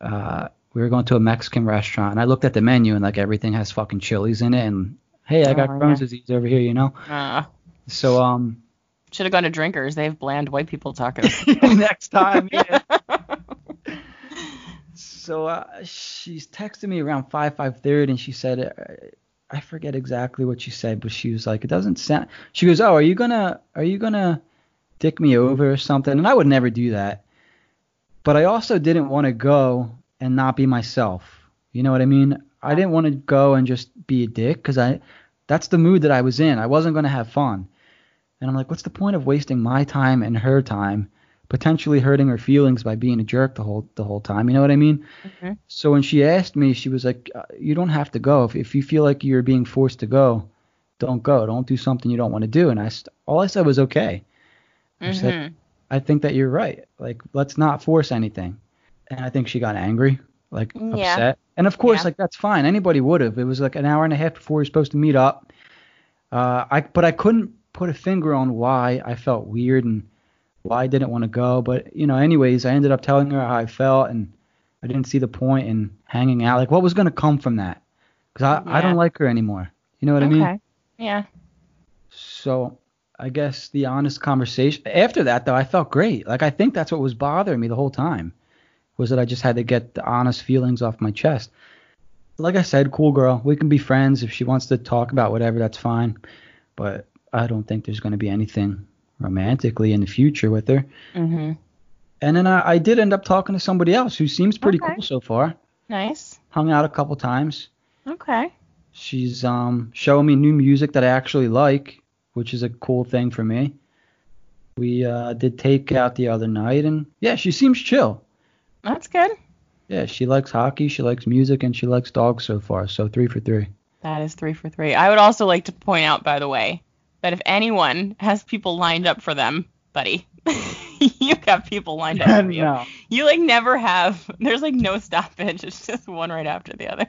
Uh, we were going to a Mexican restaurant, and I looked at the menu, and like everything has fucking chilies in it, and hey, I got Oh, Crohn's yeah. disease over here, you know. Uh, So um, should have gone to drinkers. They have bland white people tacos. next time, yeah. So uh, she's texting me around five five thirty, and she said, uh, I forget exactly what she said, but she was like, it doesn't sound. She goes, oh, are you gonna are you gonna dick me over or something? And I would never do that. But I also didn't want to go and not be myself. You know what I mean? I didn't want to go and just be a dick because I that's the mood that I was in. I wasn't gonna have fun. And I'm like, what's the point of wasting my time and her time, potentially hurting her feelings by being a jerk the whole the whole time? You know what I mean? Mhm. So when she asked me, she was like, uh, you don't have to go. If if you feel like you're being forced to go, don't go. Don't do something you don't want to do. And I all I said was okay. I said, Mhm. I think that you're right. Like, let's not force anything. And I think she got angry, like Yeah. upset. And of course, Yeah. like that's fine. Anybody would have. It was like an hour and a half before we were supposed to meet up. Uh, I but I couldn't put a finger on why I felt weird and why I didn't want to go. But you know, anyways, I ended up telling her how I felt, and I didn't see the point in hanging out. Like, what was gonna come from that? because I, I don't like her anymore. You know what I mean? okay. Yeah. So I guess the honest conversation after that though, I felt great. Like I think that's what was bothering me the whole time was that I just had to get the honest feelings off my chest. Like I said, cool girl. We can be friends if she wants to talk about whatever. That's fine. But I don't think there's going to be anything romantically in the future with her. Mhm. And then I, I did end up talking to somebody else who seems pretty Okay. cool so far. Nice. Hung out a couple times. Okay. She's um showing me new music that I actually like, which is a cool thing for me. We uh, did take out the other night, and yeah, she seems chill. That's good. Yeah, she likes hockey, she likes music, and she likes dogs so far. So three for three. That is three for three. I would also like to point out, by the way, that if anyone has people lined up for them, buddy, you got people lined up for you. no, You like never have. There's like no stoppage. It's just one right after the other.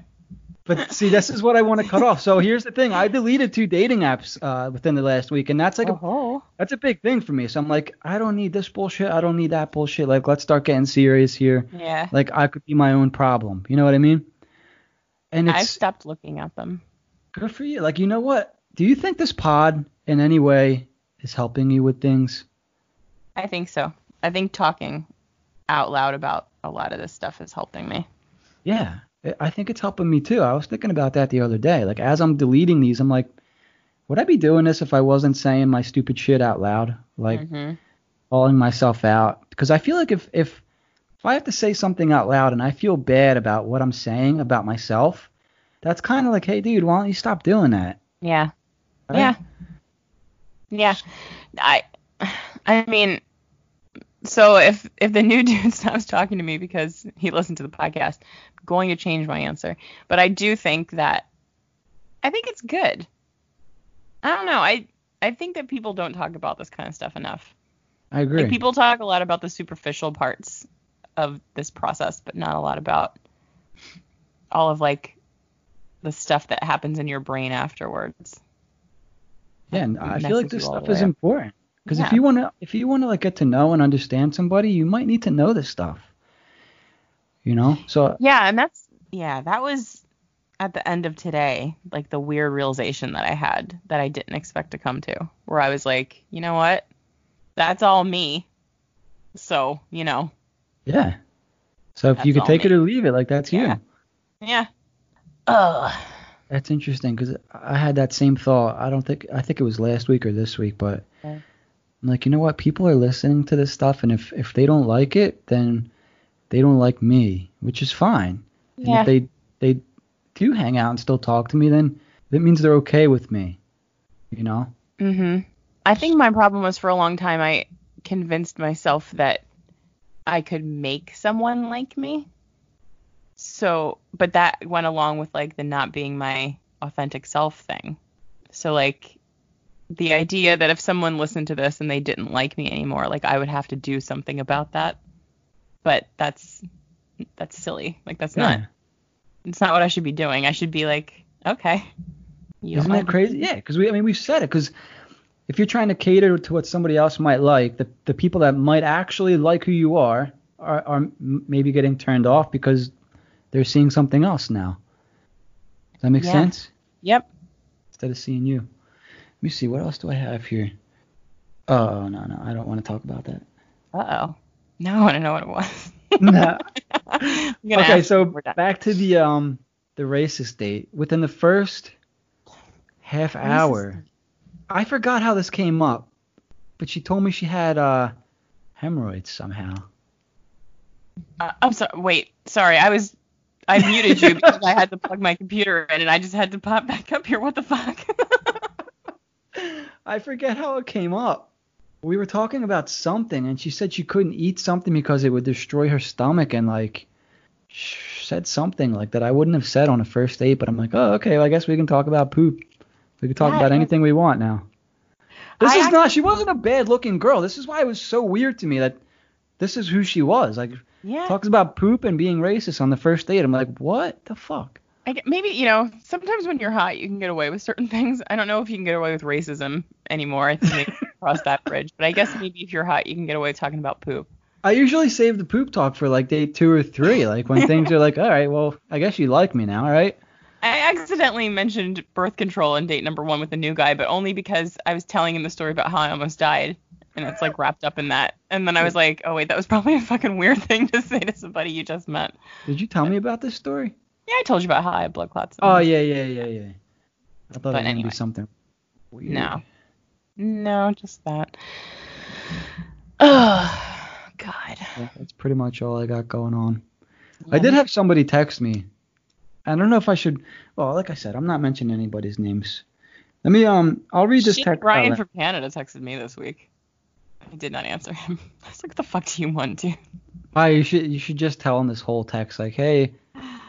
But see, this is what I want to cut off. So here's the thing: I deleted two dating apps uh, within the last week, and that's like a oh. that's a big thing for me. So I'm like, I don't need this bullshit. I don't need that bullshit. Like, let's start getting serious here. Yeah. Like, I could be my own problem. You know what I mean? And it's I've stopped looking at them. Good for you. Like, you know what? Do you think this pod in any way is helping you with things? I think so. I think talking out loud about a lot of this stuff is helping me. Yeah, I- think it's helping me too. I was thinking about that the other day. Like, as I'm deleting these, I'm like, would I be doing this if I wasn't saying my stupid shit out loud? Like, hmm calling myself out? Because I feel like if, if, if I have to say something out loud and I feel bad about what I'm saying about myself, that's kind of like, hey, dude, why don't you stop doing that? Yeah. Right? Yeah. Yeah. I I mean so if if the new dude stops talking to me because he listened to the podcast, I'm going to change my answer. But I do think that I think it's good. I don't know. I I think that people don't talk about this kind of stuff enough. I agree. Like people talk a lot about the superficial parts of this process, but not a lot about all of like the stuff that happens in your brain afterwards. Yeah, and I feel like this stuff is up. Because if you want to, if you want to like get to know and understand somebody, you might need to know this stuff. You know, so uh Yeah, and that's yeah, that was at the end of today, like the weird realization that I had that I didn't expect to come to, where I was like, you know what? That's all me. So, you know, yeah. So if you could take all it or leave it, like that's Yeah. you. yeah. Ugh. That's interesting because I had that same thought. I don't think I think it was last week or this week, but Okay. I'm like, you know what? People are listening to this stuff, and if if they don't like it, then they don't like me, which is fine. Yeah. And if they they do hang out and still talk to me, then that means they're okay with me. You know? Mhm. I think my problem was for a long time I convinced myself that I could make someone like me. So, but that went along with like the not being my authentic self thing. So like the idea that if someone listened to this and they didn't like me anymore, like I would have to do something about that. But that's that's silly. Like that's not it's not what I should be doing. I should be like, okay. You Isn't that crazy? Yeah, because we, I mean, we've said it. Because if you're trying to cater to what somebody else might like, the the people that might actually like who you are are, are maybe getting turned off because they're seeing something else now. Does that make Yeah. sense? Yep. Instead of seeing you. Let me see. What else do I have here? Oh no, no, I don't want to talk about that. Uh oh. Now I want to know what it was. No. Okay, so when we're done. back to the um the racist date. Within the first half hour, I forgot how this came up, but she told me she had uh hemorrhoids somehow. Uh, I'm sorry. Wait. Sorry. I was. I muted you because I had to plug my computer in, and I just had to pop back up here. What the fuck? I forget how it came up. We were talking about something, and she said she couldn't eat something because it would destroy her stomach, and like sh- said something like that I wouldn't have said on a first date. But I'm like, oh, okay, well, I guess we can talk about poop. We can talk Yeah, about anything we want now. This I is not. She wasn't a bad-looking girl. This is why it was so weird to me that this is who she was. Like yeah. talks about poop and being racist on the first date. I'm like, what the fuck? I get, maybe you know sometimes when you're hot you can get away with certain things. I don't know if you can get away with racism anymore. I think maybe cross that bridge. But I guess maybe if you're hot you can get away with talking about poop. I usually save the poop talk for like day two or three, like when things are like, all right, well, I guess you like me now, all right? I accidentally mentioned birth control in date number one with a new guy, but only because I was telling him the story about how I almost died, and it's like wrapped up in that. And then I was like, oh wait, that was probably a fucking weird thing to say to somebody you just met. Did you tell me about this story? Yeah, I told you about how I had blood clots. Oh yeah, yeah, yeah, yeah. I thought But it anyway. be something weird. No. No, just that. Oh, God. Yeah, that's pretty much all I got going on. I did have somebody text me. I don't know if I should. Well, like I said, I'm not mentioning anybody's names. Let me um. I'll read this Shit, text. Ryan from Canada texted me this week. I did not answer him. I was like, what the fuck do you want, dude? Hi, you should you should just tell him this whole text like, hey,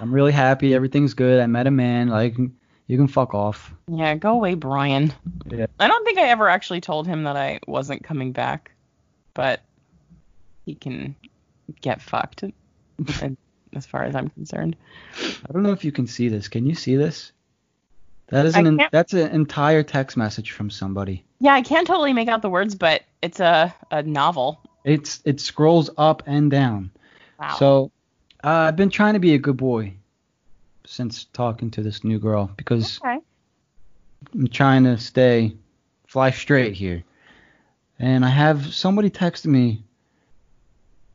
I'm really happy, everything's good. I met a man. Like, you can fuck off. Yeah, go away, Brian. Yeah. I don't think I ever actually told him that I wasn't coming back, but he can get fucked, as far as I'm concerned. I don't know if you can see this. Can you see this? That is an that's an entire text message from somebody. Yeah, I can't totally make out the words, but it's a, a novel. It's it scrolls up and down. Wow. So uh, I've been trying to be a good boy since talking to this new girl because okay. I'm trying to stay fly straight here. And I have somebody texting me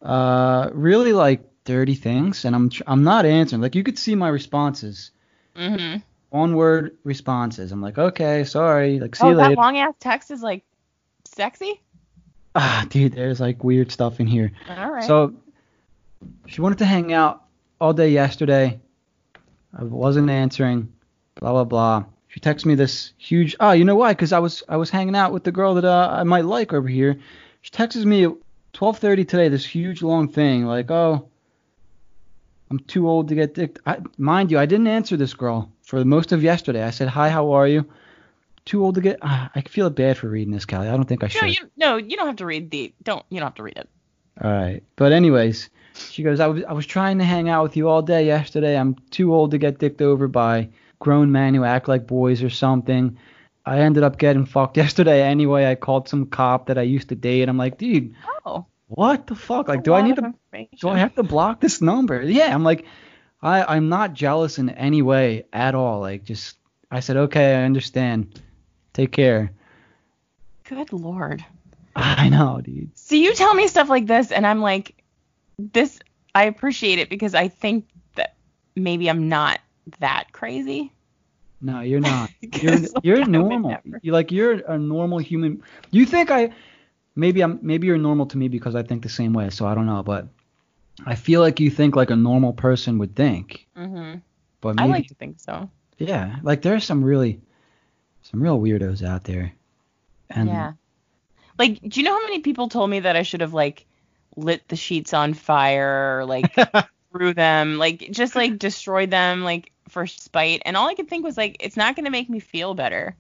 uh really like 30 things and I'm tr- I'm not answering. Like you could see my responses. Mm-hmm. One word responses. I'm like, "Okay, sorry. Like see Oh, you that long ass text is like sexy. ah, dude, there's like weird stuff in here. All right. So she wanted to hang out all day yesterday. I wasn't answering. Blah blah blah. She texts me this huge. Oh, you know why? Because I was I was hanging out with the girl that uh, I might like over here. She texts me at 12:30 today. This huge long thing like, oh, I'm too old to get dick. I, mind you, I didn't answer this girl for the most of yesterday. I said hi, how are you? Too old to get. ah, I feel bad for reading this, Callie. I don't think I should. no, you no, you don't have to read the don't you don't have to read it. All right. But anyways, she goes, I was I was trying to hang out with you all day yesterday. I'm too old to get dicked over by grown men who act like boys or something. I ended up getting fucked yesterday anyway. I called some cop that I used to date. I'm like, dude, Oh. what the fuck? Like, do I need to do I have to block this number? Yeah, I'm like, I I'm not jealous in any way at all. Like, just I said, okay, I understand. Take care. Good lord. I know, dude. So you tell me stuff like this, and I'm like, this. I appreciate it because I think that maybe I'm not that crazy. No, you're not. You're you're I normal. You like you're a normal human. You think I maybe I'm maybe you're normal to me because I think the same way. So I don't know, but I feel like you think like a normal person would think. hmm But I maybe like to think so. yeah, like there's some really some real weirdos out there. And yeah. Like, do you know how many people told me that I should have like lit the sheets on fire, like threw them, like just like destroyed them, like for spite? And all I could think was like, it's not gonna make me feel better.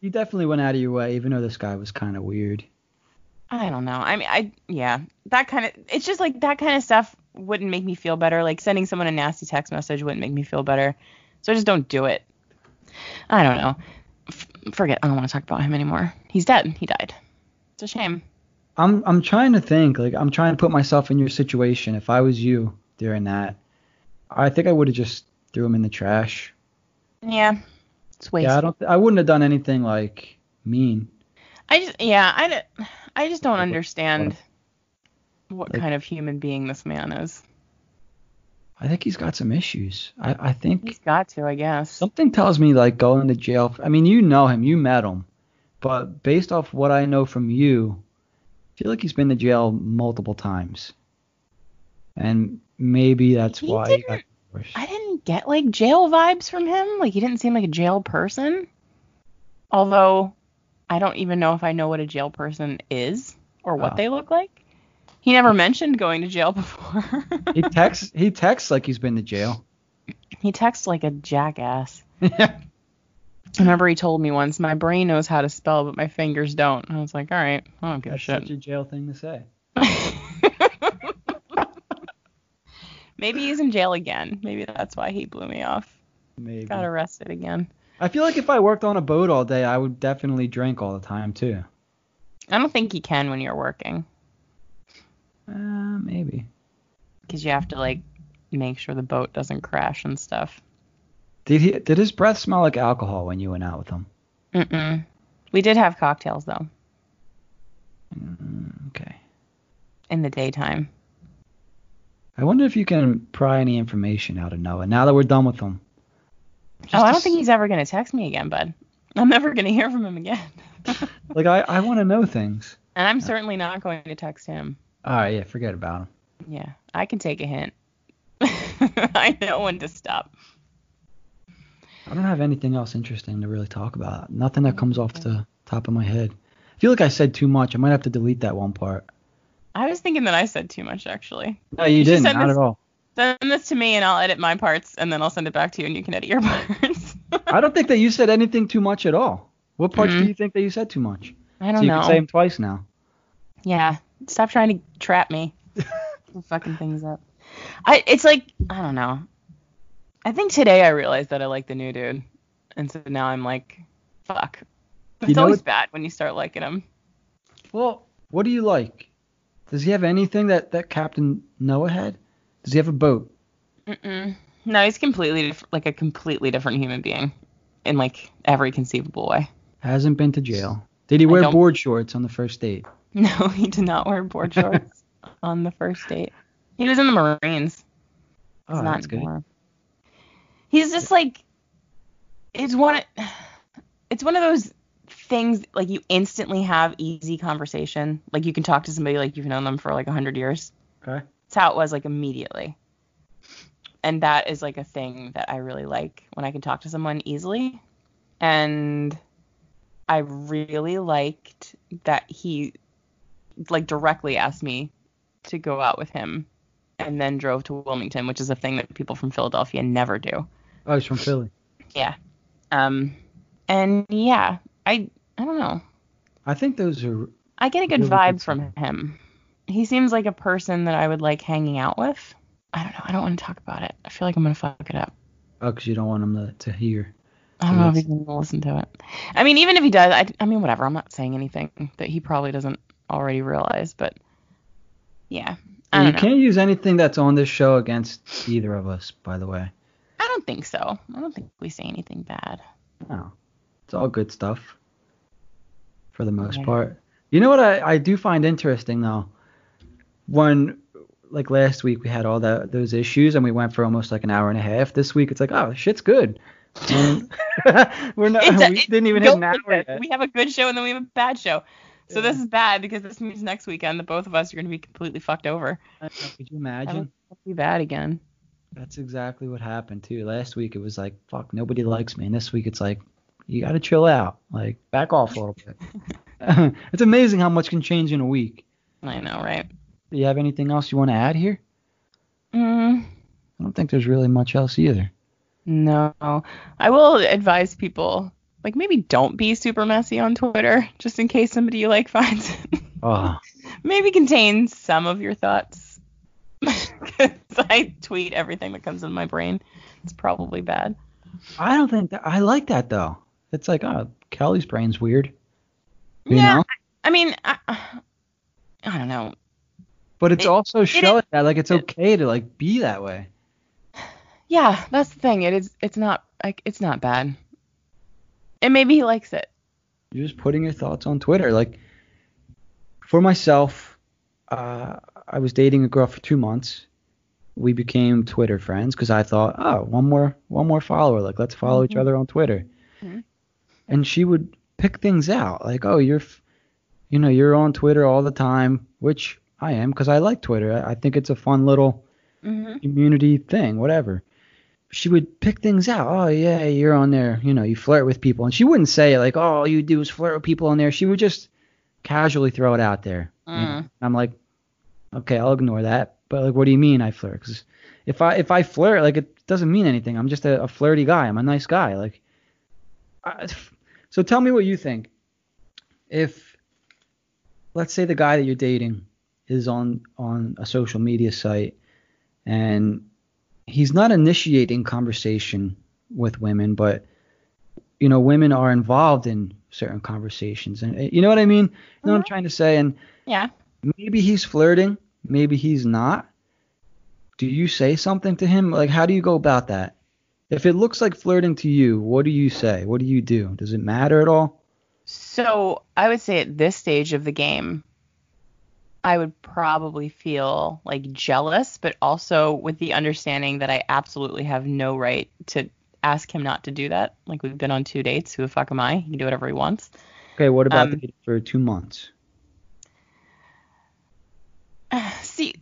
you definitely went out of your way, even though this guy was kind of weird. I don't know. I mean, I yeah, that kind of it's just like that kind of stuff wouldn't make me feel better. Like sending someone a nasty text message wouldn't make me feel better. So I just don't do it. I don't know. F- forget. I don't want to talk about him anymore. He's dead. He died. It's a shame. I'm I'm trying to think, like I'm trying to put myself in your situation. If I was you during that, I think I would have just threw him in the trash. Yeah. It's waste. Yeah, I don't. I wouldn't have done anything like mean. I just yeah, I, I just don't understand what Like- kind of human being this man is. I think he's got some issues. I, I think He's got to, I guess. something tells me like going to jail. I mean, you know him, you met him, but based off what I know from you, feel like he's been to jail multiple times, and maybe that's He why didn't- divorced. I didn't get like jail vibes from him. Like he didn't seem like a jail person. Although I don't even know if I know what a jail person is or what Oh. they look like. He never mentioned going to jail before. he texts. He texts like he's been to jail. he texts like a jackass. I remember he told me once, my brain knows how to spell, but my fingers don't. I was like, all right, I don't give a That's shit. such a jail thing to say. Maybe he's in jail again. Maybe that's why he blew me off. Maybe. Got arrested again. I feel like if I worked on a boat all day, I would definitely drink all the time too. I don't think you can when you're working Uh, maybe. because you have to like make sure the boat doesn't crash and stuff. Did he? Did his breath smell like alcohol when you went out with him? Mm-mm. We did have cocktails though Mm, okay. in the daytime. I wonder if you can pry any information out of Noah now that we're done with him. Just oh, I don't think he's ever gonna text me again, bud. I'm never gonna hear from him again. like I, I want to know things. and I'm certainly not going to text him. All right, yeah, forget about him. Yeah, I can take a hint. I know when to stop. I don't have anything else interesting to really talk about. Nothing that comes off the top of my head. I feel like I said too much. I might have to delete that one part. I was thinking that I said too much actually. No, you You didn't. Not this- at all. Send this to me and I'll edit my parts and then I'll send it back to you and you can edit your parts. I don't think that you said anything too much at all. What parts do Mhm. you think that you said too much? I don't you know. can say them twice now. Yeah, stop trying to trap me. Fucking things up. I it's like I don't know. I think today I realized that I like the new dude, and so now I'm like, fuck. It's know always what- bad when you start liking him. Well, what do you like? Does he have anything that that Captain Noah had? Does he have a boat? Mm-mm. No, he's completely diff- like a completely different human being, in like every conceivable way. Hasn't been to jail. Did he wear board shorts on the first date? No, he did not wear board shorts on the first date. He was in the Marines. Oh, He's not that's good. anymore. He's just like it's one it's one of those things like you instantly have easy conversation. Like you can talk to somebody like you've known them for like a hundred years. Okay. That's how it was like immediately. And that is like a thing that I really like when I can talk to someone easily. And I really liked that he like directly asked me to go out with him and then drove to Wilmington, which is a thing that people from Philadelphia never do. Oh, he's from Philly. Yeah. Um and yeah, I I don't know. I think those are. I get a good Really vibe good from him. He seems like a person that I would like hanging out with. I don't know. I don't want to talk about it. I feel like I'm gonna fuck it up. Oh, because you don't want him to, to hear. I don't know if he's gonna listen to it. I mean, even if he does, I, I mean, whatever. I'm not saying anything that he probably doesn't already realize, but yeah, I you know. can't use anything that's on this show against either of us, by the way. I don't think so. I don't think we say anything bad. No. It's all good stuff. For the most Yeah. part. You know what I, I do find interesting though? When like last week we had all that those issues and we went for almost like an hour and a half. This week it's like, oh shit's good. We're not do- we didn't even hit an hour. We have a good show and then we have a bad show. So Yeah. this is bad because this means next weekend the both of us are going to be completely fucked over. Know, Could you That imagine? would be bad again. That's exactly what happened too. Last week it was like, fuck, nobody likes me, and this week it's like, you gotta chill out, like back off a little bit. it's amazing how much can change in a week. I know, right? Do you have anything else you want to add here? Mm, I don't think there's really much else either. no. I will advise people like maybe don't be super messy on Twitter just in case somebody you like finds it. Oh, maybe contain some of your thoughts. I tweet everything that comes in my brain. It's probably bad. I don't think that I like that though. It's like, oh, Kelly's brain's weird. You Yeah. know? I mean, I, I don't know. But it's It- also showing that like it's it- okay to like be that way. Yeah, that's the thing. It is. It's not like it's not bad. And maybe he likes it. You're just putting your thoughts on Twitter. Like for myself, uh, I was dating a girl for two months. We became Twitter friends because I thought, oh, one more, one more follower. Like let's follow each Mhm. other on Twitter. Mhm. And she would pick things out, like, oh, you're, you know, you're on Twitter all the time, which I am because I like Twitter. I, I think it's a fun little Mm-hmm. community thing, whatever. She would pick things out. Oh yeah, you're on there. You know, you flirt with people, and she wouldn't say like, "Oh, all you do is flirt with people on there." She would just casually throw it out there. you know? Mm. I'm like, okay, I'll ignore that. But like, what do you mean I flirt? 'Cause if I if I flirt, like it doesn't mean anything. I'm just a, a flirty guy. I'm a nice guy. Like, I, so tell me what you think. If let's say the guy that you're dating is on on a social media site and he's not initiating conversation with women, but you know, women are involved in certain conversations, and you know what I mean. You know what I'm Mhm. trying to say, and Yeah. maybe he's flirting, maybe he's not. Do you say something to him? Like, how do you go about that? If it looks like flirting to you, what do you say? What do you do? Does it matter at all? So I would say at this stage of the game, I would probably feel like jealous, but also with the understanding that I absolutely have no right to ask him not to do that. Like we've been on two dates. Who the fuck am I? He can do whatever he wants. Okay, what about Um, for two months? See,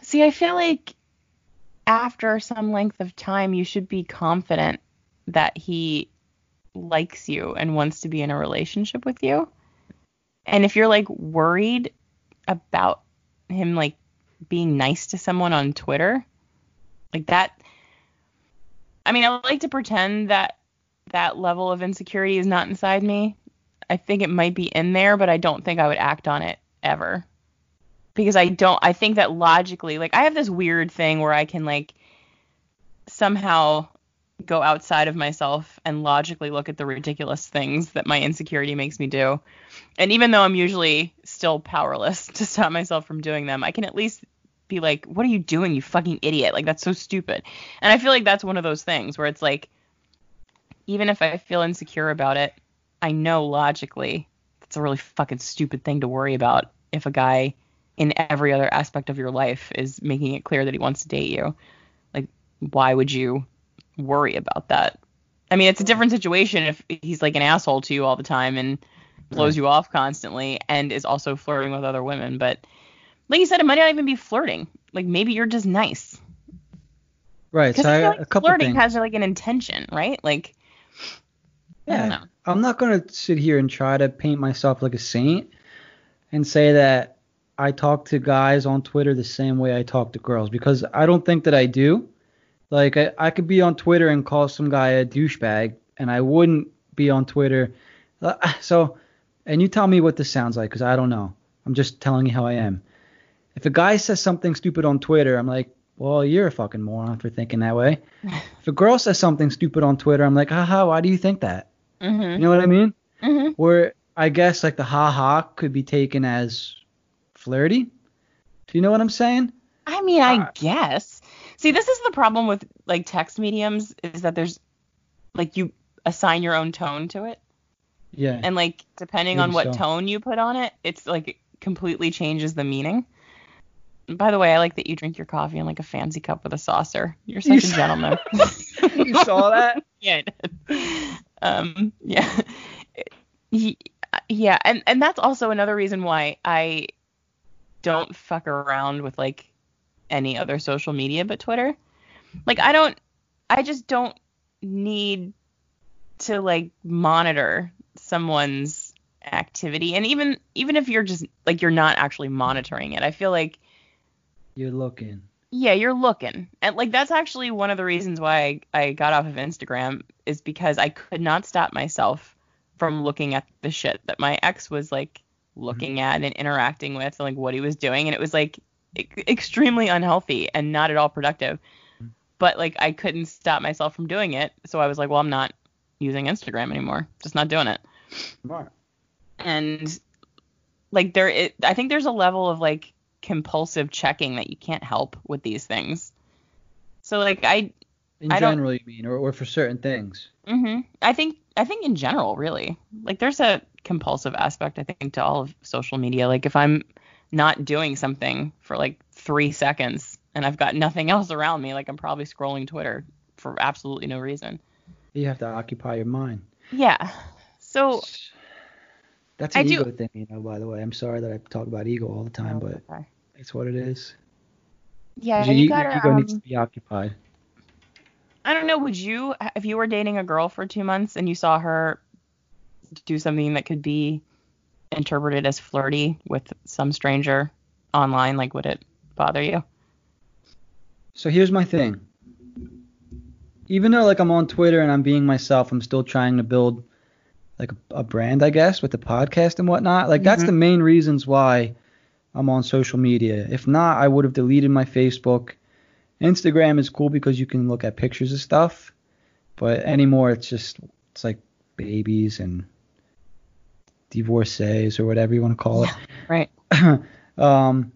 see, I feel like after some length of time, you should be confident that he likes you and wants to be in a relationship with you. And if you're like worried about him like being nice to someone on Twitter, like that, I mean, I like to pretend that that level of insecurity is not inside me. I think it might be in there, but I don't think I would act on it ever because I don't I think that logically like I have this weird thing where I can like somehow go outside of myself and logically look at the ridiculous things that my insecurity makes me do. And even though I'm usually still powerless to stop myself from doing them, I can at least be like, "What are you doing, you fucking idiot? Like that's so stupid." And I feel like that's one of those things where it's like even if I feel insecure about it, I know logically it's a really fucking stupid thing to worry about if a guy in every other aspect of your life is making it clear that he wants to date you. Like, why would you worry about that? I mean, it's a different situation if he's like an asshole to you all the time and blows you off constantly and is also flirting with other women. But like you said, it might not even be flirting. Like maybe you're just nice. Right. So I, I feel a couple flirting things. has like an intention, right? Like, I Yeah, don't know. I'm not gonna sit here and try to paint myself like a saint and say that I talk to guys on Twitter the same way I talk to girls because I don't think that I do. Like I, I could be on Twitter and call some guy a douchebag, and I wouldn't be on Twitter. So, and you tell me what this sounds like because I don't know. I'm just telling you how I am. If a guy says something stupid on Twitter, I'm like, well, you're a fucking moron for thinking that way. if a girl says something stupid on Twitter, I'm like, haha, why do you think that? You Mhm. know what I mean? Mhm. Where I guess like the ha ha could be taken as flirty. Do you know what I'm saying? I mean, I Uh, guess. See, this is the problem with like text mediums is that there's like you assign your own tone to it, Yeah. and like depending on what so. tone you put on it, it's like it completely changes the meaning. By the way, I like that you drink your coffee in like a fancy cup with a saucer. You're You such a s- gentleman. you saw that? yeah, I did. Um, yeah. He, yeah, and and that's also another reason why I don't fuck around with like any other social media but Twitter. Like I don't I just don't need to like monitor someone's activity and even even if you're just like you're not actually monitoring it. I feel like You're looking. yeah, you're looking. And like that's actually one of the reasons why I, I got off of Instagram is because I could not stop myself from looking at the shit that my ex was like looking at and interacting with and like what he was doing and it was like e- extremely unhealthy and not at all productive. But like I couldn't stop myself from doing it, so I was like, well, I'm not using Instagram anymore. Just not doing it Smart. and like there it, i think there's a level of like compulsive checking that you can't help with these things so like i In I don't- general, you mean, or, or for certain things. hmm i think i think in general really like there's a compulsive aspect i think to all of social media like if i'm not doing something for like three seconds and i've got nothing else around me like i'm probably scrolling twitter for absolutely no reason You have to occupy your mind. yeah so That's I an do- ego thing, you know. By the way, I'm sorry that I talk about ego all the time, but Okay. it's what it is. yeah Your you gotta ego um, needs to be occupied. I don't know. Would you, if you were dating a girl for two months and you saw her do something that could be interpreted as flirty with some stranger online, like would it bother you? So here's my thing. Even though like I'm on Twitter and I'm being myself, I'm still trying to build like a, a brand, I guess, with the podcast and whatnot. Like that's Mhm. the main reasons why I'm on social media. If not, I would have deleted my Facebook. Instagram is cool because you can look at pictures of stuff, but anymore it's just it's like babies and divorcees or whatever you want to call it. Right. um,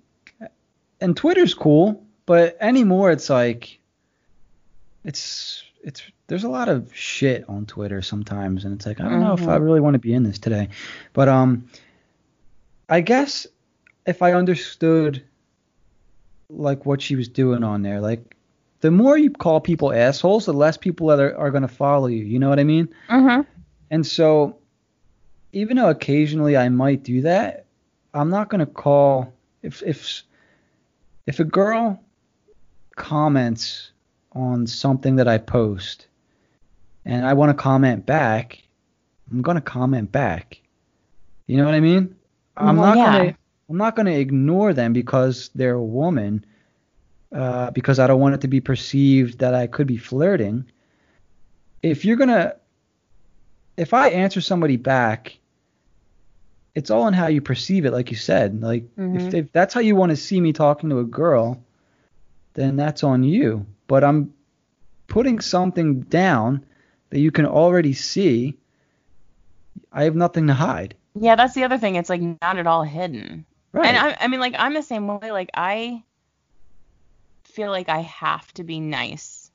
and Twitter's cool, but anymore it's like it's it's there's a lot of shit on Twitter sometimes, and it's like I don't know if Mhm. I really want to be in this today. But um, I guess if I understood like what she was doing on there, like the more you call people assholes, the less people that are, are going to follow you. You know what I mean? Mhm. And so, even though occasionally I might do that, I'm not gonna call if if if a girl comments on something that I post and I want to comment back, I'm gonna comment back. You know what I mean? I'm Well, not yeah. gonna I'm not gonna ignore them because they're a woman. Uh, because I don't want it to be perceived that I could be flirting. If you're gonna if I answer somebody back, it's all in how you perceive it, like you said. Like if, Mhm. if that's how you want to see me talking to a girl, then that's on you. But I'm putting something down that you can already see. I have nothing to hide. Yeah, that's the other thing. It's like not at all hidden. Right. And I, I mean, like I'm the same way. Like I feel like I have to be nice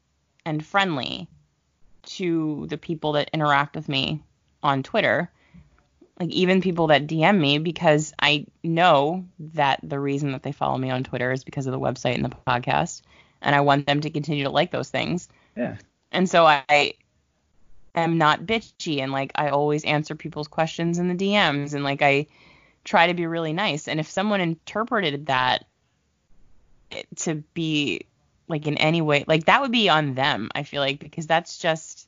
and friendly to the people that interact with me on Twitter. Like even people that DM me because I know that the reason that they follow me on Twitter is because of the website and the podcast, and I want them to continue to like those things. yeah. And so I am not bitchy and like I always answer people's questions in the DMs and like I try to be really nice. And if someone interpreted that to be like in any way, like that would be on them, I feel like, because that's just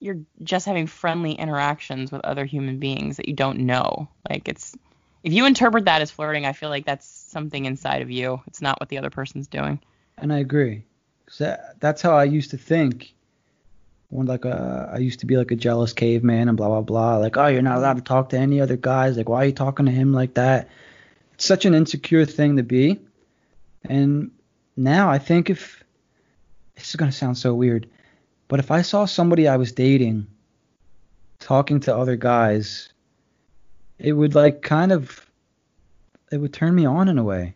you're just having friendly interactions with other human beings that you don't know. Like it's if you interpret that as flirting, I feel like that's something inside of you. It's not what the other person's doing. And I agree. 'Cause that, that's how I used to think. When like uh, I used to be like a jealous caveman and blah blah blah. Like, oh, you're not allowed to talk to any other guys. Like, why are you talking to him like that? It's such an insecure thing to be. And now I think if this is gonna sound so weird, but if I saw somebody I was dating talking to other guys, it would like kind of it would turn me on in a way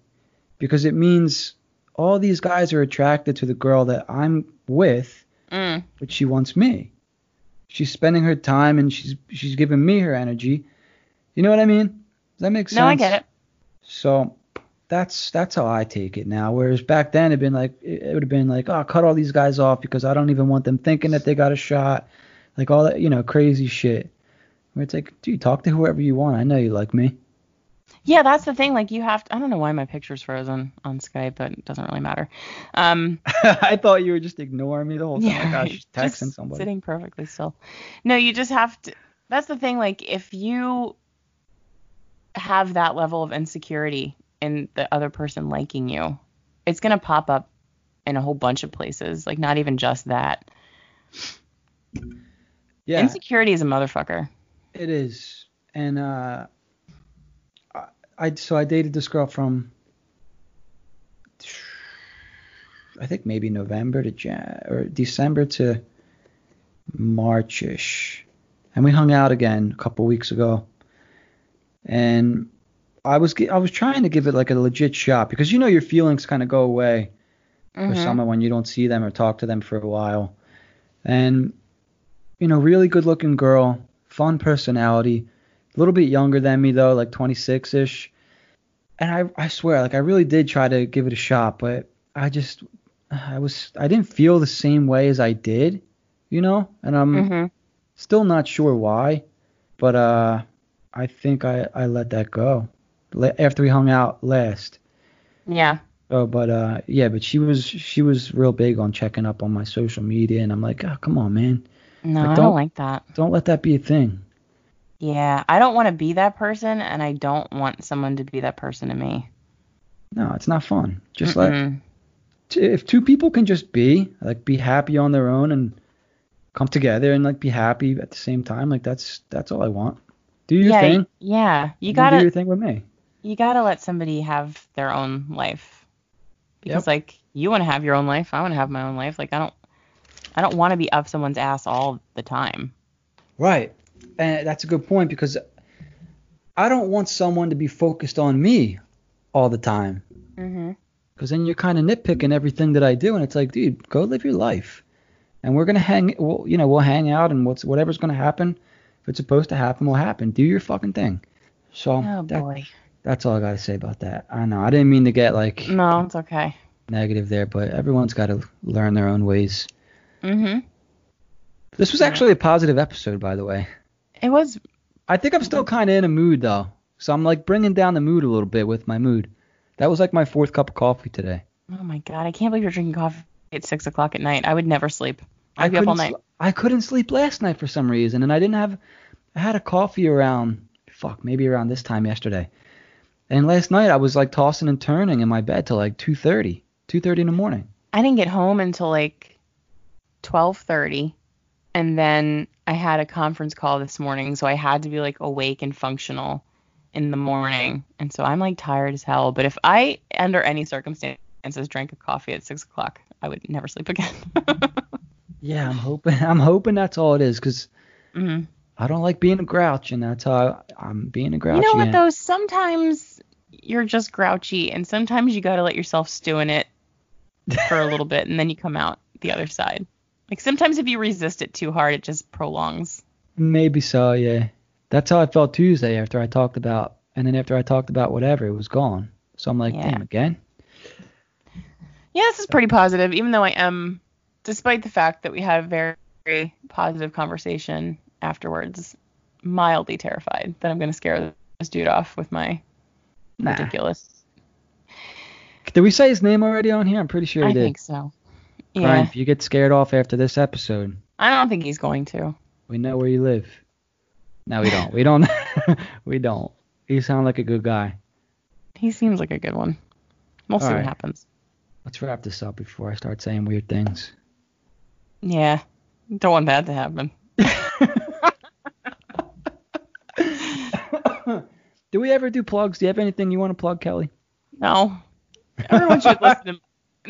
because it means all these guys are attracted to the girl that I'm with, Mm. but she wants me. She's spending her time and she's she's giving me her energy. You know what I mean? Does that make sense? No, I get it. So that's that's how I take it now. Whereas back then it'd been like it would have been like, oh, cut all these guys off because I don't even want them thinking that they got a shot, like all that you know crazy shit. Where it's like, dude, talk to whoever you want. I know you like me. Yeah, that's the thing. Like you have to, I don't know why my picture's frozen on Skype, but it doesn't really matter. Um, I thought you were just ignoring me the whole time. yeah, like, oh, she's texting somebody. Sitting perfectly still. No, you just have to. That's the thing. Like if you have that level of insecurity in the other person liking you, it's gonna pop up in a whole bunch of places. Like not even just that. Yeah. Insecurity is a motherfucker. It is, and uh, I, I so I dated this girl from I think maybe November to Jan or December to Marchish, and we hung out again a couple weeks ago, and I was I was trying to give it like a legit shot because you know your feelings kind of go away for Mhm. someone when you don't see them or talk to them for a while. And you know, really good looking girl, fun personality, a little bit younger than me though, like 26 ish. And I I swear, like I really did try to give it a shot, but I just I was I didn't feel the same way as I did, you know, and I'm Mhm. still not sure why, but uh I think I I let that go after we hung out last. Yeah. Oh, but uh, yeah, but she was she was real big on checking up on my social media, and I'm like, oh, come on, man, No, Like, don't- don't like that. don't let that be a thing. Yeah, I don't want to be that person, and I don't want someone to be that person to me. No, it's not fun. Just Mm-mm. t- if two people can just be like be happy on their own and come together and like be happy at the same time, like that's that's all I want. Do your yeah, thing. yeah. You gotta do your thing with me. You gotta let somebody have their own life because Yep. like you want to have your own life, I want to have my own life. Like I don't I don't want to be up someone's ass all the time. Right. And that's a good point because I don't want someone to be focused on me all the time. Mm-hmm. Because then you're kind of nitpicking everything that I do, and it's like, dude, go live your life. and we're gonna hang. We'll, you know, we'll hang out, and what's whatever's gonna happen. If it's supposed to happen, will happen. Do your fucking thing. So Oh that- boy. That's all I gotta say about that. I know I didn't mean to get like No, it's okay. negative there, but everyone's got to learn their own ways. Mhm. This was actually a positive episode, by the way. It was. I think I'm still kind of in a mood though, so I'm like bringing down the mood a little bit with my mood. That was like my fourth cup of coffee today. Oh my god! I can't believe you're drinking coffee at six o'clock at night. I would never sleep. I I'd be up all night. sl- I couldn't sleep last night for some reason, and I didn't have. I had a coffee around fuck maybe around this time yesterday, and last night I was like tossing and turning in my bed till like 2:30, 2:30 in the morning. I didn't get home until like twelve thirty, and then I had a conference call this morning, so I had to be like awake and functional in the morning, and so I'm like tired as hell. But if I, under any circumstances, drank a coffee at six o'clock, I would never sleep again. Yeah, I'm hoping. I'm hoping that's all it is, cause Mhm. I don't like being a grouch, and that's how I, I'm being a grouch. You know what though? Sometimes you're just grouchy, and sometimes you gotta let yourself stew in it for a little bit, and then you come out the other side. Like sometimes if you resist it too hard, it just prolongs. Maybe so, yeah. That's how I felt Tuesday after I talked about, and then after I talked about whatever, it was gone. So I'm like, Yeah. damn, again. Yeah, this is pretty positive, even though I am, despite the fact that we had a very, very positive conversation afterwards, mildly terrified that I'm gonna scare this dude off with my Nah. ridiculous. Did we say his name already on here? I'm pretty sure he I did. think so. Brian, Yeah, if you get scared off after this episode, I don't think he's going to. we know where you live. No, we don't. We don't. we don't. You sound like a good guy. He seems like a good one. We'll see All what happens. Let's wrap this up before I start saying weird things. Yeah, don't want that to happen. do we ever do plugs? Do you have anything you want to plug, Kelly? No. Everyone should listen to.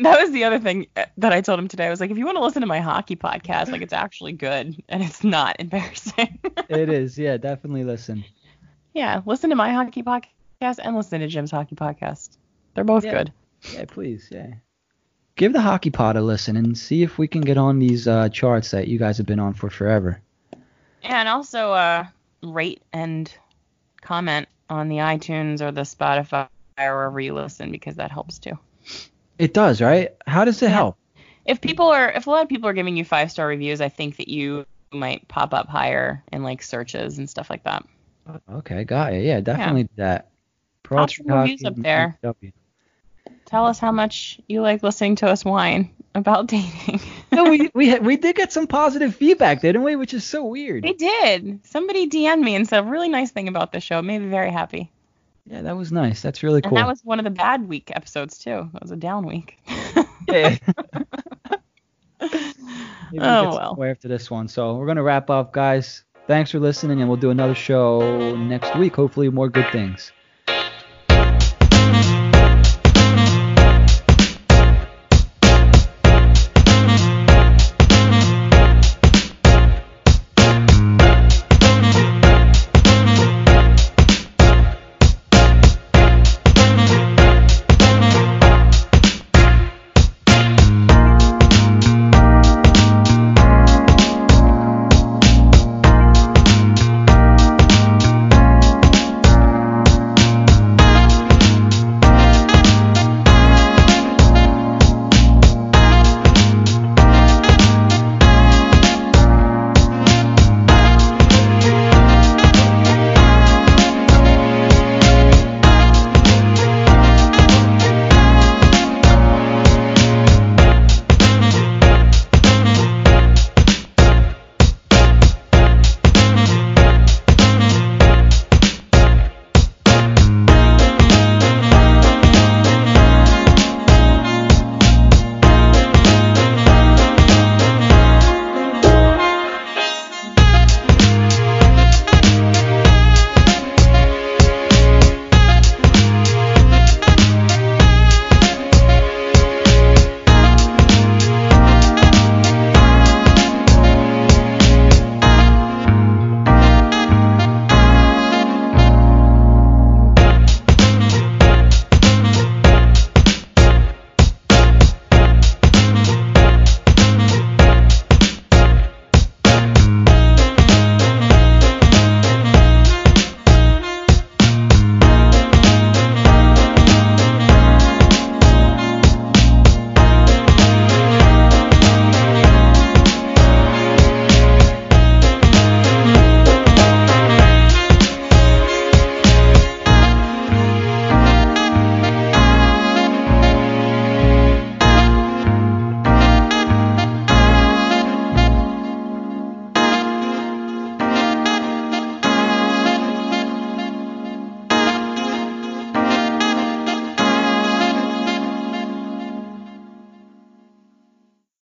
That was the other thing that I told him today. I was like, if you want to listen to my hockey podcast, like it's actually good and it's not embarrassing. it is. Yeah, definitely listen. yeah, listen to my hockey podcast and listen to Jim's hockey podcast. They're both Yeah. good. Yeah, please. Yeah. Give the Hockey Pod a listen and see if we can get on these uh, charts that you guys have been on for forever. Yeah, and also uh, rate and comment on the iTunes or the Spotify or wherever you listen because that helps too. It does, right? How does it Yeah. help? If people are, if a lot of people are giving you five star reviews, I think that you might pop up higher in like searches and stuff like that. Okay, got it. Yeah, definitely do that. Pro Pop reviews up there. W. Tell us how much you like listening to us whine about dating. no, we we we did get some positive feedback, didn't we? Which is so weird. they did. Somebody DM'd me and said a really nice thing about the show. It made me very happy. Yeah, that was nice. That's really cool. And that was one of the bad week episodes too. That was a down week. yeah. Maybe we Oh, get well. after this one. So we're gonna wrap up, guys. Thanks for listening, and we'll do another show next week. Hopefully, more good things.